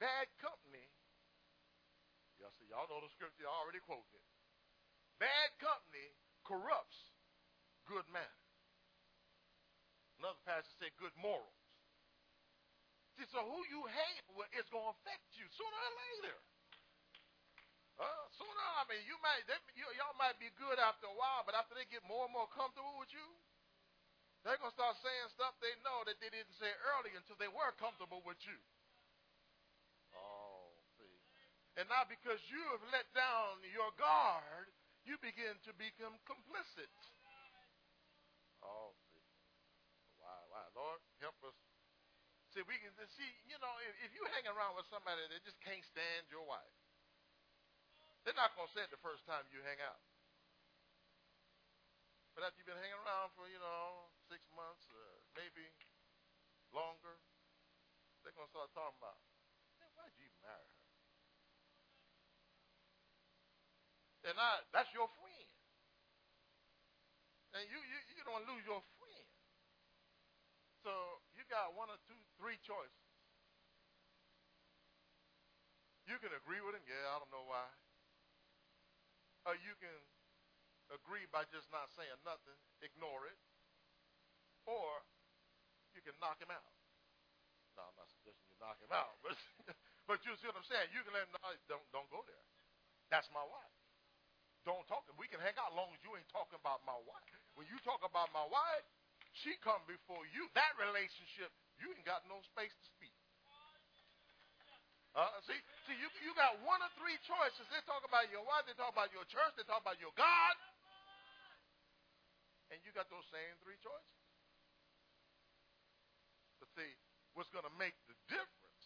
Bad company. Y'all see, y'all know the scripture, I already quoted it. Bad company corrupts good manners. Another passage said good morals. So who you with is going to affect you sooner or later. Uh, sooner, I mean, you might, they, you, y'all might be good after a while, but after they get more and more comfortable with you, they're going to start saying stuff they know that they didn't say earlier until they were comfortable with you. Oh, see, And now because you have let down your guard, you begin to become complicit. Oh, see. Wow, wow. Lord, help us. See, we can see, you know, if, if you hang around with somebody that just can't stand your wife, they're not going to say it the first time you hang out. But after you've been hanging around for, you know, six months, uh, maybe longer, they're going to start talking about, why'd you marry her? And I, that's your friend. And you, you, you don't lose your friend. So got one or two, three choices. You can agree with him, yeah, I don't know why. Or you can agree by just not saying nothing, ignore it, or you can knock him out. No, I'm not suggesting you knock him out, but [LAUGHS] but you see what I'm saying. You can let him know, don't don't go there. That's my wife. Don't talk. to him. We can hang out as long as you ain't talking about my wife. When you talk about my wife, she come before you. That relationship, you ain't got no space to speak. Uh, see, see, you you got one or three choices. They talk about your wife, they talk about your church, they talk about your God, and you got those same three choices. But see, what's going to make the difference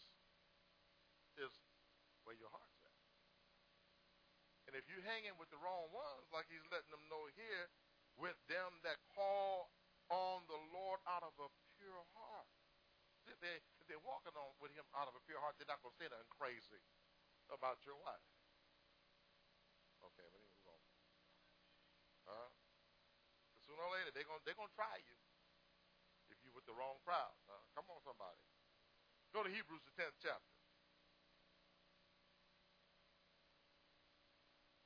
is where your heart's at. And if you're hanging with the wrong ones, like he's letting them know here, with them that call on the Lord out of a pure heart. If, they, if they're walking on with him out of a pure heart, they're not going to say nothing crazy about your wife. Okay, but anyway, move on. Huh? Sooner or later, they're going they're gonna try you if you're with the wrong crowd. Uh, come on, somebody. Go to Hebrews, the 10th chapter.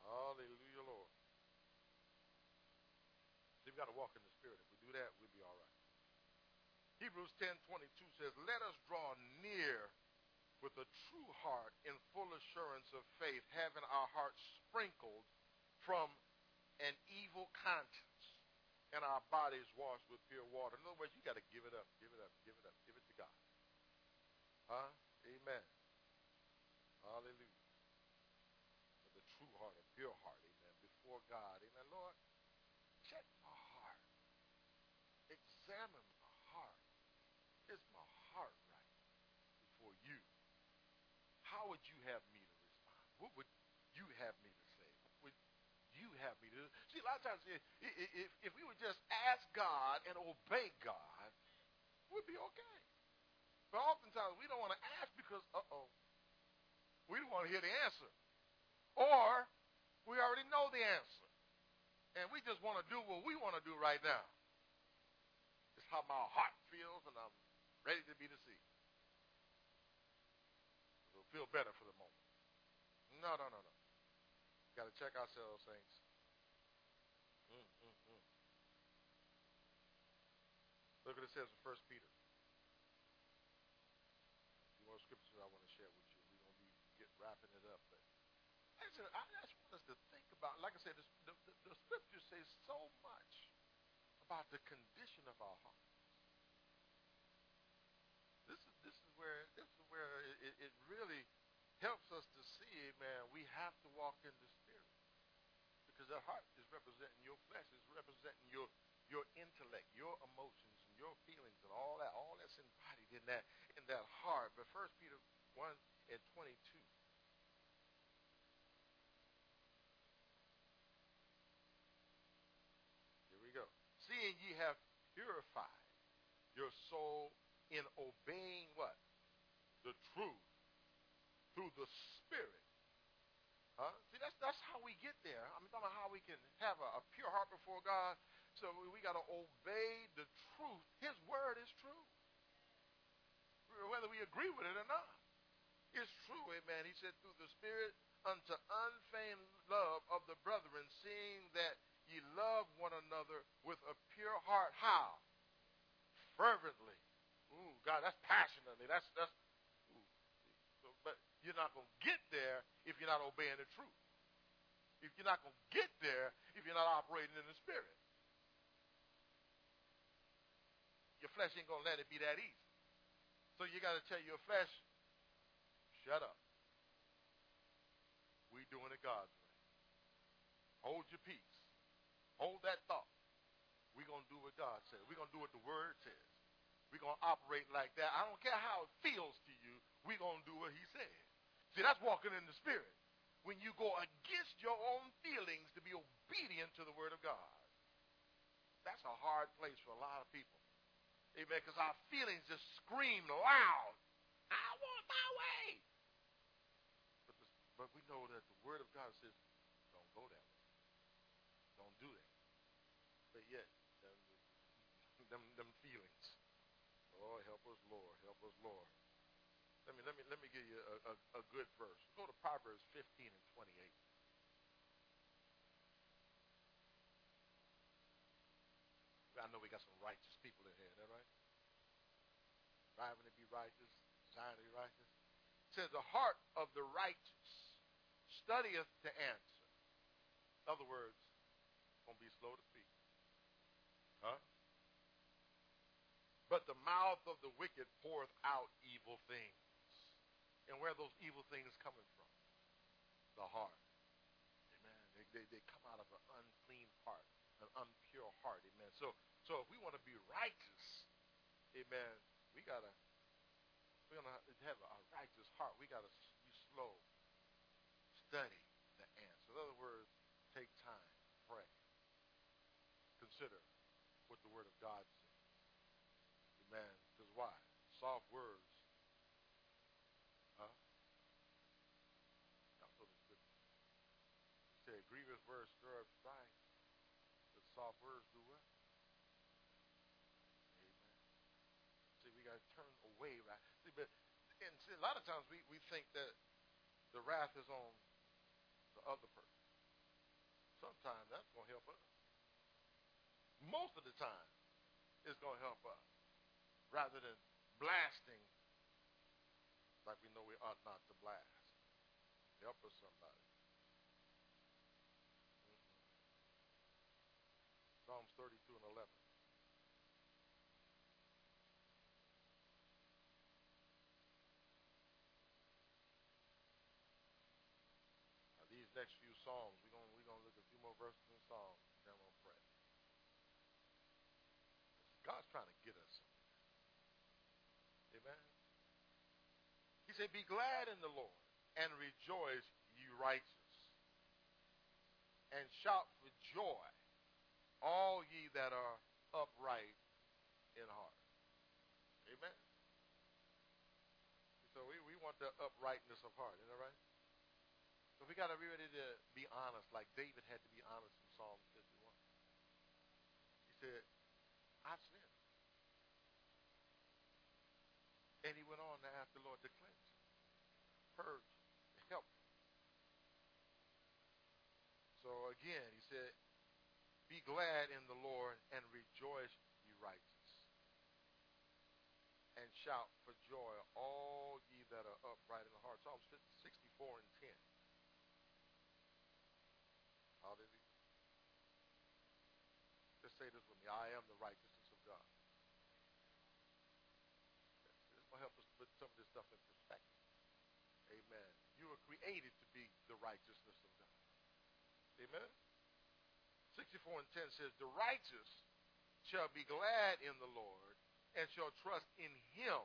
Hallelujah, Lord. We've got to walk in the Spirit. If we do that, we'll be all right. Hebrews 10:22 says, Let us draw near with a true heart in full assurance of faith, having our hearts sprinkled from an evil conscience and our bodies washed with pure water. In other words, you got to give it up, give it up, give it up, give it to God. Huh? Amen. Hallelujah. With a true heart, a pure heart, amen, before God. Amen. Lord, check my heart. Examine my heart. Is my heart right before you? How would you have me to respond? What would you have me to you have me to do. See, a lot of times, if, if, we would just ask God and obey God, we'd be okay. But oftentimes, we don't want to ask because, uh-oh, we don't want to hear the answer. Or we already know the answer. And we just want to do what we want to do right now. It's how my heart feels, and I'm ready to be deceived. It'll feel better for the moment. No, no, no, no. Got to check ourselves, saints. Mm, mm, mm. Look what it says in First Peter. Few more scriptures I want to share with you. We're going to be get wrapping it up, but I just, I just want us to think about. Like I said, the, the, the scriptures say so much about the condition of our hearts. This is this is where this is where it, it really helps us to see, man, we have to walk in the Spirit. Because that heart is representing your flesh, is representing your your intellect, your emotions, your feelings, and all that. All that's embodied in that in that heart. But First Peter one and twenty two. Here we go. Seeing ye have purified your soul in obeying what? The truth through the Spirit. Huh? See, that's that's how we get there. I'm talking about how we can have a, a pure heart before God. So we, got to obey the truth. His word is true, whether we agree with it or not. It's true, amen. He said, through the Spirit unto unfeigned love of the brethren, seeing that ye love one another with a pure heart. How? Fervently. Ooh, God, that's passionately. That's that's but you're not to get there if you're not obeying the truth. If you're not to get there if you're not operating in the Spirit. Your flesh ain't going to let it be that easy. So you got to tell your flesh, shut up. We doing it God's way. Hold your peace. Hold that thought. We're going to do what God says. We're going to do what the Word says. We're going to operate like that. I don't care how it feels to you. We're going to do what He says. See, that's walking in the Spirit. When you go against your own feelings to be obedient to the Word of God. that's a hard place for a lot of people. Amen. Because our feelings just scream loud. I want my way. But, the, but we know that the Word of God says, don't go that way. Don't do that. But yet, them, [LAUGHS] them, them feelings. Oh, help us, Lord. Help us, Lord. Let me let me let me give you a, a, a good verse. Go to Proverbs 15 and 28. I know we got some righteous people in here, is that right? Striving to be righteous, desiring to be righteous. It says, the heart of the righteous studieth to answer. In other words, gonna be slow to speak. Huh? But the mouth of the wicked poureth out evil things. And where those evil things coming from? The heart. Amen. They, they, they come out of an unclean heart, an unpure heart. Amen. So so if we want to be righteous, amen, we gotta we're gonna have a righteous heart. We gotta be slow, study the answer. In other words, take time, pray, consider what the Word of God says. Amen. Because why? Soft words. Huh? Know the scripture. Said, grievous words stir up strife, but soft words do what? got away. Right? See, but and see, a lot of times we, we think that the wrath is on the other person. Sometimes that's going to help us. Most of the time, it's going to help us rather than blasting like we know we ought not to blast. Help us, somebody. Mm-hmm. Psalms 32 and 11. next few Psalms. We're going we're gonna look at a few more verses in Psalms, then we'll pray. God's trying to get us. Amen. He said, Be glad in the Lord and rejoice, ye righteous, and shout for joy, all ye that are upright in heart. Amen. So we, we want the uprightness of heart, isn't that right? We got to be ready to be honest, like David had to be honest in Psalm 51. He said, I've sinned. And he went on to ask the Lord to cleanse purge help. So again, he said, Be glad in the Lord and rejoice, ye righteous. And shout for joy, all ye that are upright in the heart. Psalm 64 and 10. Hallelujah. Just say this with me. I am the righteousness of God. This will help us put some of this stuff in perspective. Amen. You were created to be the righteousness of God. Amen. 64 and 10 says, The righteous shall be glad in the Lord and shall trust in him.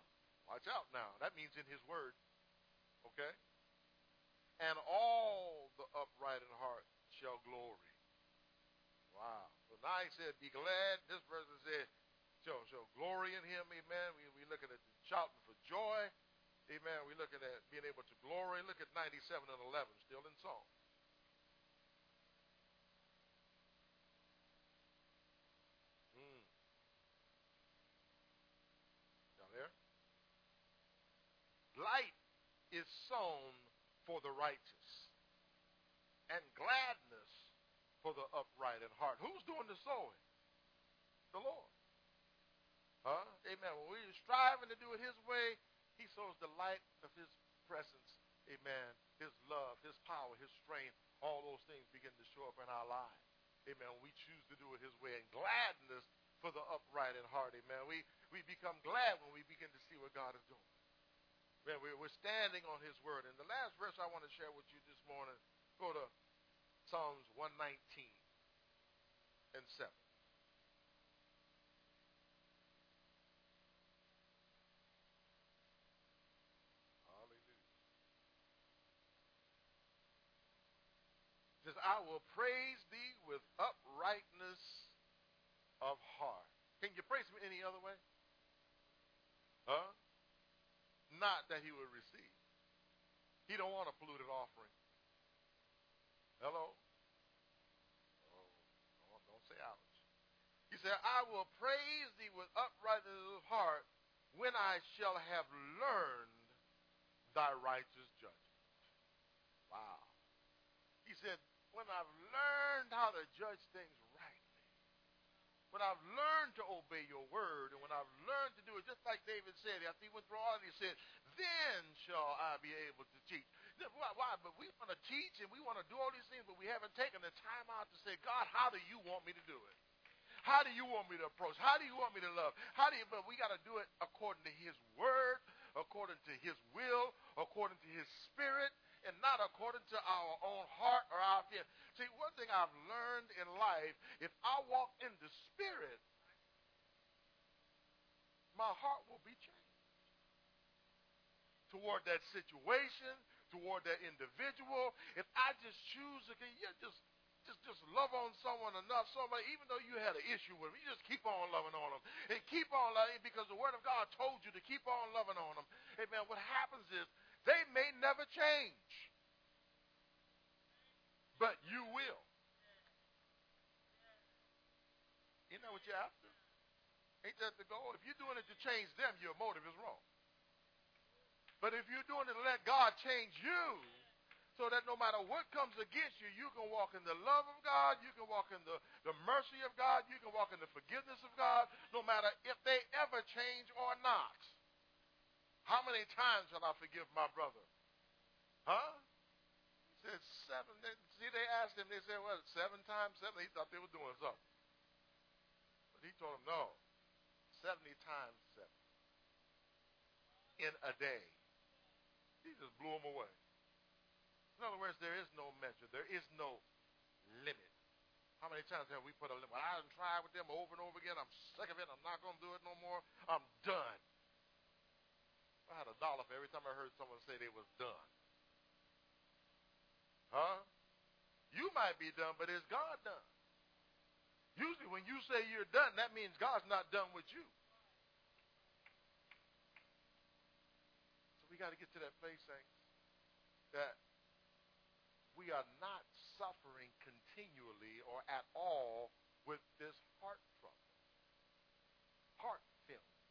Watch out now. That means in his word. Okay? And all the upright in heart shall glory. Wow. Now he said, be glad. This person said, show, show glory in him. Amen. We, we looking at shouting for joy. Amen. We're looking at being able to glory. Look at 97 and 11, still in song. Hmm. Down there. Light is sown for the righteous and gladness for the upright in heart. Who's doing the sowing? The Lord. Huh? Amen. When we're striving to do it His way, He sows the light of His presence. Amen. His love, His power, His strength, all those things begin to show up in our lives. Amen. We choose to do it His way. And gladness for the upright in heart. Amen. We, we become glad when we begin to see what God is doing. Man, we're standing on His word. And the last verse I want to share with you this morning Go to Psalms 119 and 7. Hallelujah. It says, I will praise thee with uprightness of heart. Can you praise him any other way? Huh? Not that he would receive. He don't want a polluted offering. Hello? Oh, don't say ouch. He said, I will praise thee with uprightness of heart when I shall have learned thy righteous judgment. Wow. He said, when I've learned how to judge things rightly, when I've learned to obey your word, and when I've learned to do it, just like David said, after he went through all of he said, then shall I be able to teach. Why? why? But we want to teach and we want to do all these things, but we haven't taken the time out to say, God, how do you want me to do it? How do you want me to approach? How do you want me to love? How do you, but we got to do it according to his word, according to his will, according to his spirit, and not according to our own heart or our fear. See, one thing I've learned in life, if I walk in the Spirit, my heart will be changed toward that situation, toward that individual. If I just choose to yeah, just just just love on someone enough, somebody, even though you had an issue with them, you just keep on loving on them and keep on loving because the Word of God told you to keep on loving on them. Amen. What happens is they may never change, but you will. Isn't that what you're after? Ain't that the goal? If you're doing it to change them, your motive is wrong. But if you're doing it to let God change you, so that no matter what comes against you, you can walk in the love of God, you can walk in the, the mercy of God, you can walk in the forgiveness of God, no matter if they ever change or not. How many times shall I forgive my brother? Huh? He said seven. They, see, they asked him, they said, what, seven times? Seven? He thought they were doing something. But he told them, no. 70 times seven. In a day. He just blew them away. In other words, there is no measure. There is no limit. How many times have we put a limit? Well, I done tried with them over and over again. I'm sick of it. I'm not going to do it no more. I'm done. I had a dollar for every time I heard someone say they was done. Huh? You might be done, but is God done? Usually when you say you're done, that means God's not done with you. So we got to get to that place, saints, that we are not suffering continually or at all with this heart trouble. Heart failure.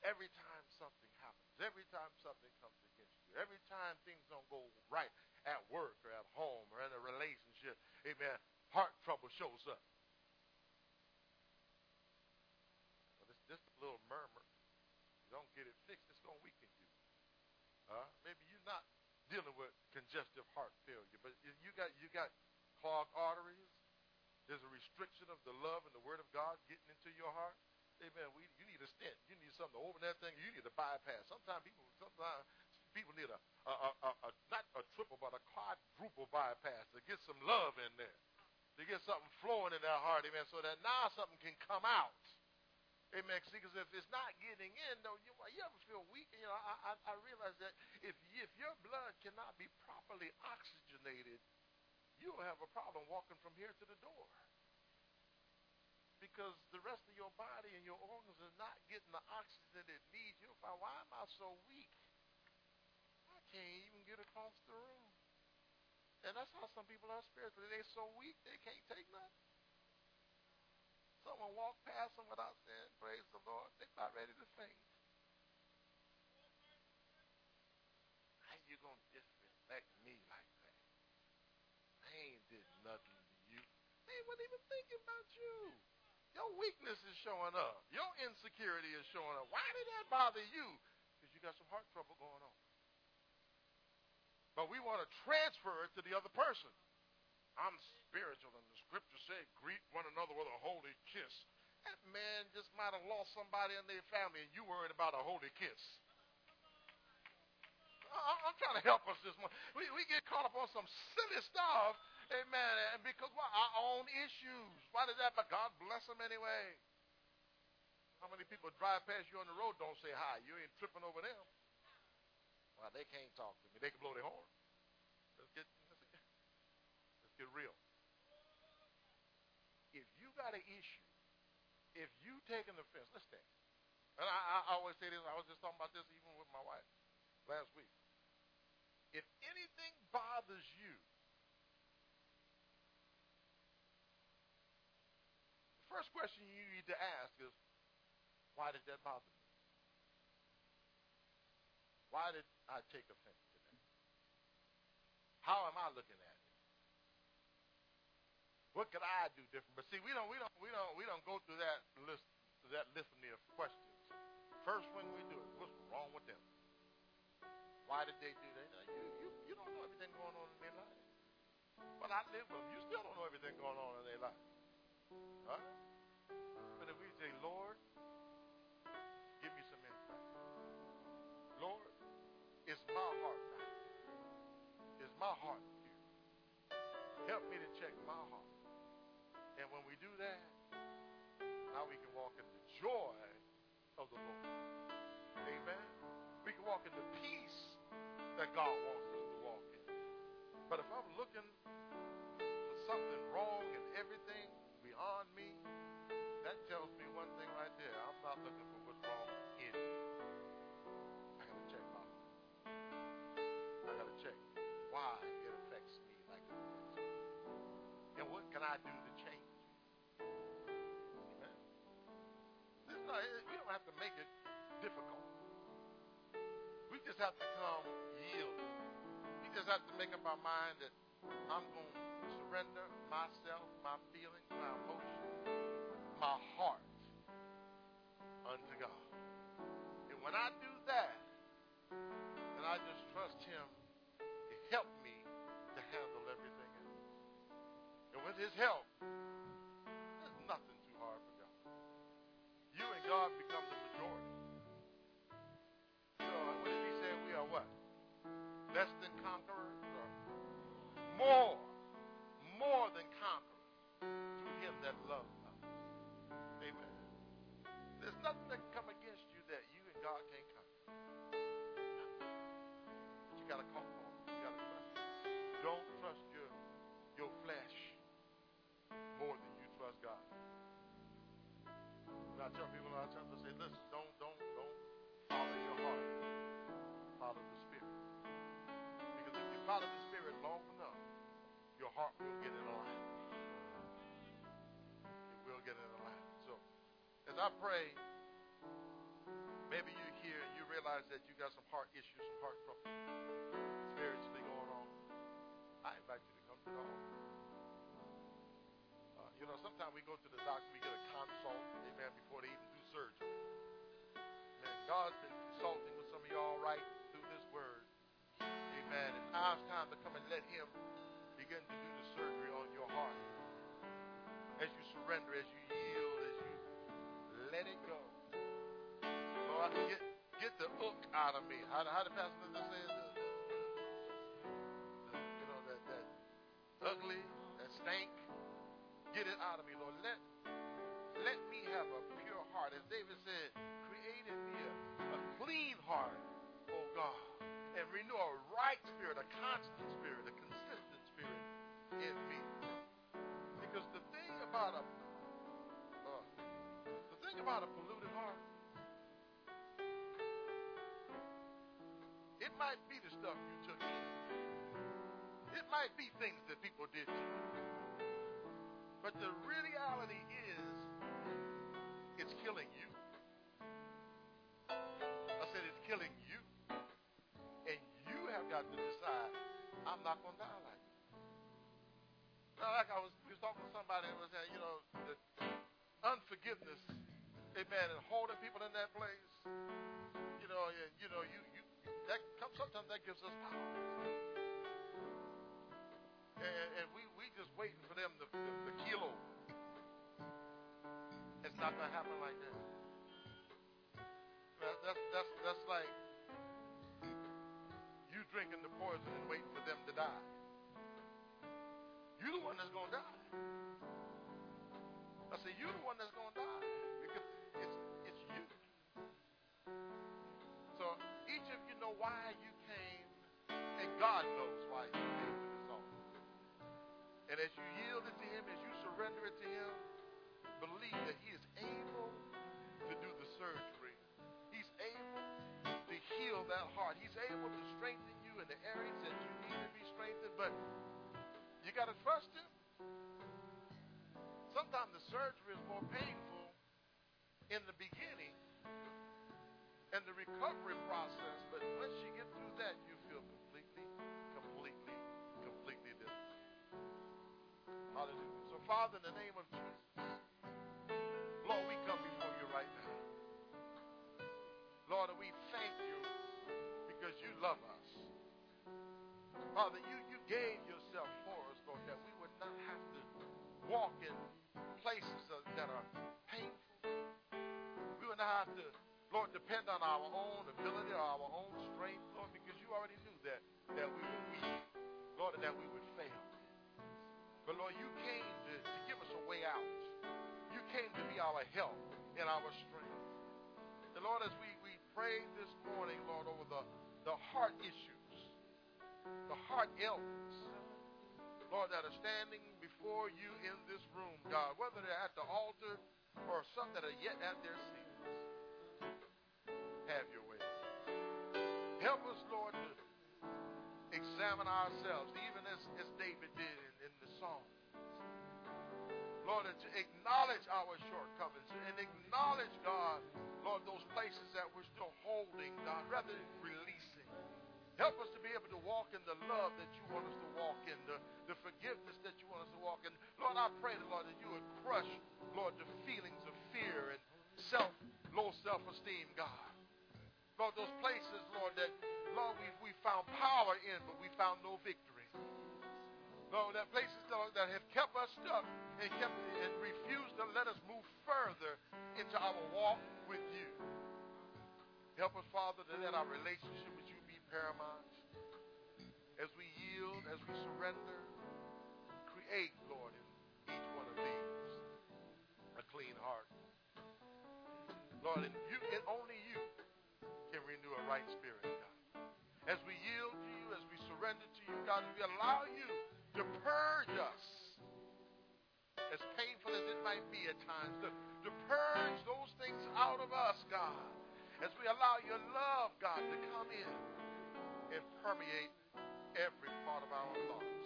Every time something happens, Every time something comes against you, every time things don't go right at work or at home or in a relationship, amen, heart trouble shows up. But it's just a little murmur. You don't get it fixed, it's going to weaken you. Uh, maybe you're not dealing with congestive heart failure, but you got you got clogged arteries. There's a restriction of the love and the word of God getting into your heart. Amen. We, you need a stent. You need something to open that thing. You need a bypass. Sometimes people, sometimes people need a, a, a, a not a triple, but a quadruple bypass to get some love in there, to get something flowing in their heart. Amen. So that now something can come out. Amen. Because if it's not getting in, though, you, you ever feel weak? You know, I, I, I realize that if if your blood cannot be properly oxygenated, you'll have a problem walking from here to the door because the rest of your body and your organs are not getting the oxygen it needs. You'll find, why am I so weak? I can't even get across the room. And that's how some people are spiritually. They're so weak they can't take nothing. Someone walk past them without saying, praise the Lord, they're about ready to faint. How are you going to disrespect me like that? I ain't did nothing to you. They weren't even thinking about you. Your weakness is showing up. Your insecurity is showing up. Why did that bother you? Because you got some heart trouble going on. But we want to transfer it to the other person. I'm spiritual, and the scripture said, greet one another with a holy kiss. That man just might have lost somebody in their family, and you worried about a holy kiss. I'm trying to help us this morning. We, we get caught up on some silly stuff Amen. And because what? Our own issues. Why does that? But God bless them anyway. How many people drive past you on the road don't say hi? You ain't tripping over them. Well, they can't talk to me. They can blow their horn. Let's get, let's get, let's real. If you got an issue if you take an offense, let's stand. And I, I always say this, I was just talking about this even with my wife last week. If anything bothers you, the first question you need to ask is, why did that bother me? Why did I take offense to that? How am I looking at it? What could I do different? But see, we don't, we don't, we don't, we don't go through that list, that litany of questions. First thing we do is, what's wrong with them? Why did they do that? You, you, you don't know everything going on in their life. But I live with them. You still don't know everything going on in their life. Huh? But if we say, Lord, give me some insight. Lord, it's my heart. It's my heart. Help me to check my heart. And when we do that, now we can walk in the joy of the Lord. Amen. We can walk in the peace that God wants us to walk in. But if I'm looking for something wrong and everything beyond me, that tells me one thing right there. I'm not looking for what's wrong in me. I gotta check my. I gotta check why it affects me like it affects me. And what can I do to have to make it difficult. We just have to come yield. We just have to make up our mind that I'm going to surrender myself, my feelings, my emotions, my heart unto God. And when I do that, then I just trust Him to help me to handle everything else. And with His help, God become the majority. Know, what did He say? We are what? Less than conquerors? Or more, more than conquerors through Him that loves I tell people a lot of times, I say, listen, don't, don't, don't follow your heart. Follow the Spirit. Because if you follow the Spirit long enough, your heart will get in alignment. It will get in alignment. So, as I pray, maybe you're here and you realize that you got some heart issues, some heart trouble spiritually going on. I invite you to come to the altar. You know, sometimes we go to the doctor, we get a consult, amen, before they even do surgery. Man, God's been consulting with some of y'all right through this word. Amen. It's time to come and let Him begin to do the surgery on your heart. As you surrender, as you yield, as you let it go. Lord, get, get the hook out of me. How, how the pastor Linda says, the, get it out of me, Lord. Let, let me have a pure heart. As David said, create in me a, a clean heart, oh God, and renew a right spirit, a constant spirit, a consistent spirit in me. Because the thing about a uh, the thing about a polluted heart, it might be the stuff you took in. It might be things that people did to you. But the reality is, it's killing you. I said it's killing you. And you have got to decide, I'm not going to die like this. Now, like I was, was talking to somebody and was saying, you know, the unforgiveness, amen, and holding people in that place, you know, and, you know, you, you that comes, sometimes that gives us power. And, and we, we just waiting for them to, to keel over. It's not to happen like that. that that's, that's, that's like you drinking the poison and waiting for them to die. You're the one that's to die. I say, you're the one that's to die because it's, it's you. So each of you know why you came, and God knows why you came. And as you yield it to Him, as you surrender it to Him, believe that He is able to do the surgery. He's able to heal that heart. He's able to strengthen you in the areas that you need to be strengthened, but you got to trust Him. Sometimes the surgery is more painful in the beginning and the recovery process, but once you get through that, you Father, in the name of Jesus, Lord, we come before you right now. Lord, and we thank you because you love us. Father, you, you gave yourself for us, Lord, that we would not have to walk in places that are painful. We would not have to, Lord, depend on our own ability or our own strength, Lord, because you already knew that, that we were weak, Lord, and that we would. But Lord, you came to, to give us a way out. You came to be our help and our strength. And Lord, as we, we pray this morning, Lord, over the, the heart issues, the heart ailments, Lord, that are standing before you in this room, God, whether they're at the altar or some that are yet at their seats. Have your way. Help us, Lord, to examine ourselves, even as, as David did in, the song. Lord, to acknowledge our shortcomings and acknowledge, God, Lord, those places that we're still holding, God, rather than releasing. Help us to be able to walk in the love that you want us to walk in, the, the forgiveness that you want us to walk in. Lord, I pray, Lord, that you would crush, Lord, the feelings of fear and self, low self-esteem, God. Lord, those places, Lord, that, Lord, we, we found power in, but we found no victory. Lord, that places, that have kept us stuck and kept and refused to let us move further into our walk with you. Help us, Father, to let our relationship with you be paramount. As we yield, as we surrender, create, Lord, in each one of these a clean heart. Lord, and you and only you can renew a right spirit, God. As we yield to you, as we surrender to you, God, as we allow you to purge us, as painful as it might be at times, to, to purge those things out of us, God, as we allow your love, God, to come in and permeate every part of our thoughts,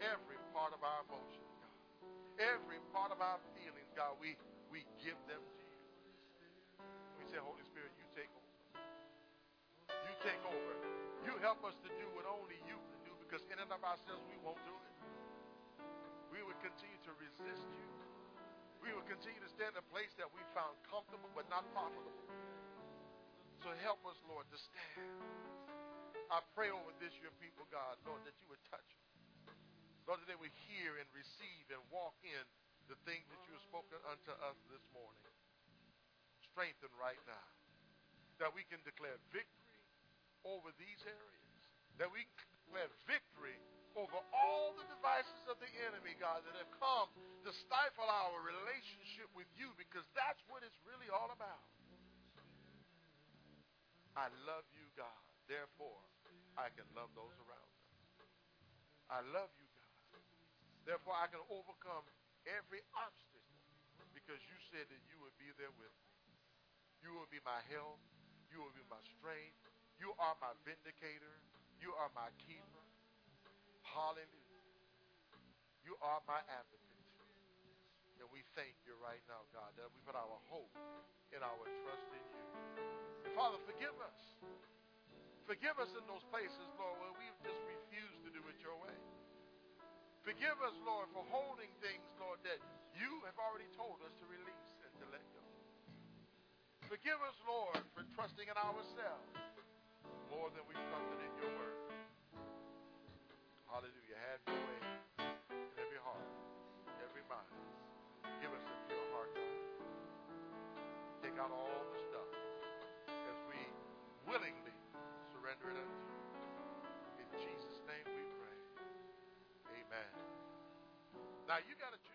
every part of our emotions, God, every part of our feelings, God, we, we give them to you. We say, Holy Spirit, you take over. You take over. You help us to do what only you can because in and of ourselves we won't do it. We would continue to resist you. We would continue to stand in a place that we found comfortable but not profitable. So help us, Lord, to stand. I pray over this, your people, God, Lord, that you would touch them. Lord, that they would hear and receive and walk in the things that you have spoken unto us this morning. Strengthen right now. That we can declare victory over these areas. That we can declare victory over all the devices of the enemy, God, that have come to stifle our relationship with you because that's what it's really all about. I love you, God. Therefore, I can love those around us. I love you, God. Therefore, I can overcome every obstacle because you said that you would be there with me. You will be my help. You will be my strength. You are my vindicator. You are my keeper. Hallelujah. You are my advocate. And we thank you right now, God, that we put our hope and our trust in you. Father, forgive us. Forgive us in those places, Lord, where we've just refused to do it your way. Forgive us, Lord, for holding things, Lord, that you have already told us to release and to let go. Forgive us, Lord, for trusting in ourselves more than we trusted in your word. Hallelujah. Have your way in every heart, every mind. Give us a pure heart, God. Take out all the stuff as we willingly surrender it unto you. In Jesus' name we pray. Amen. Now you got to choose.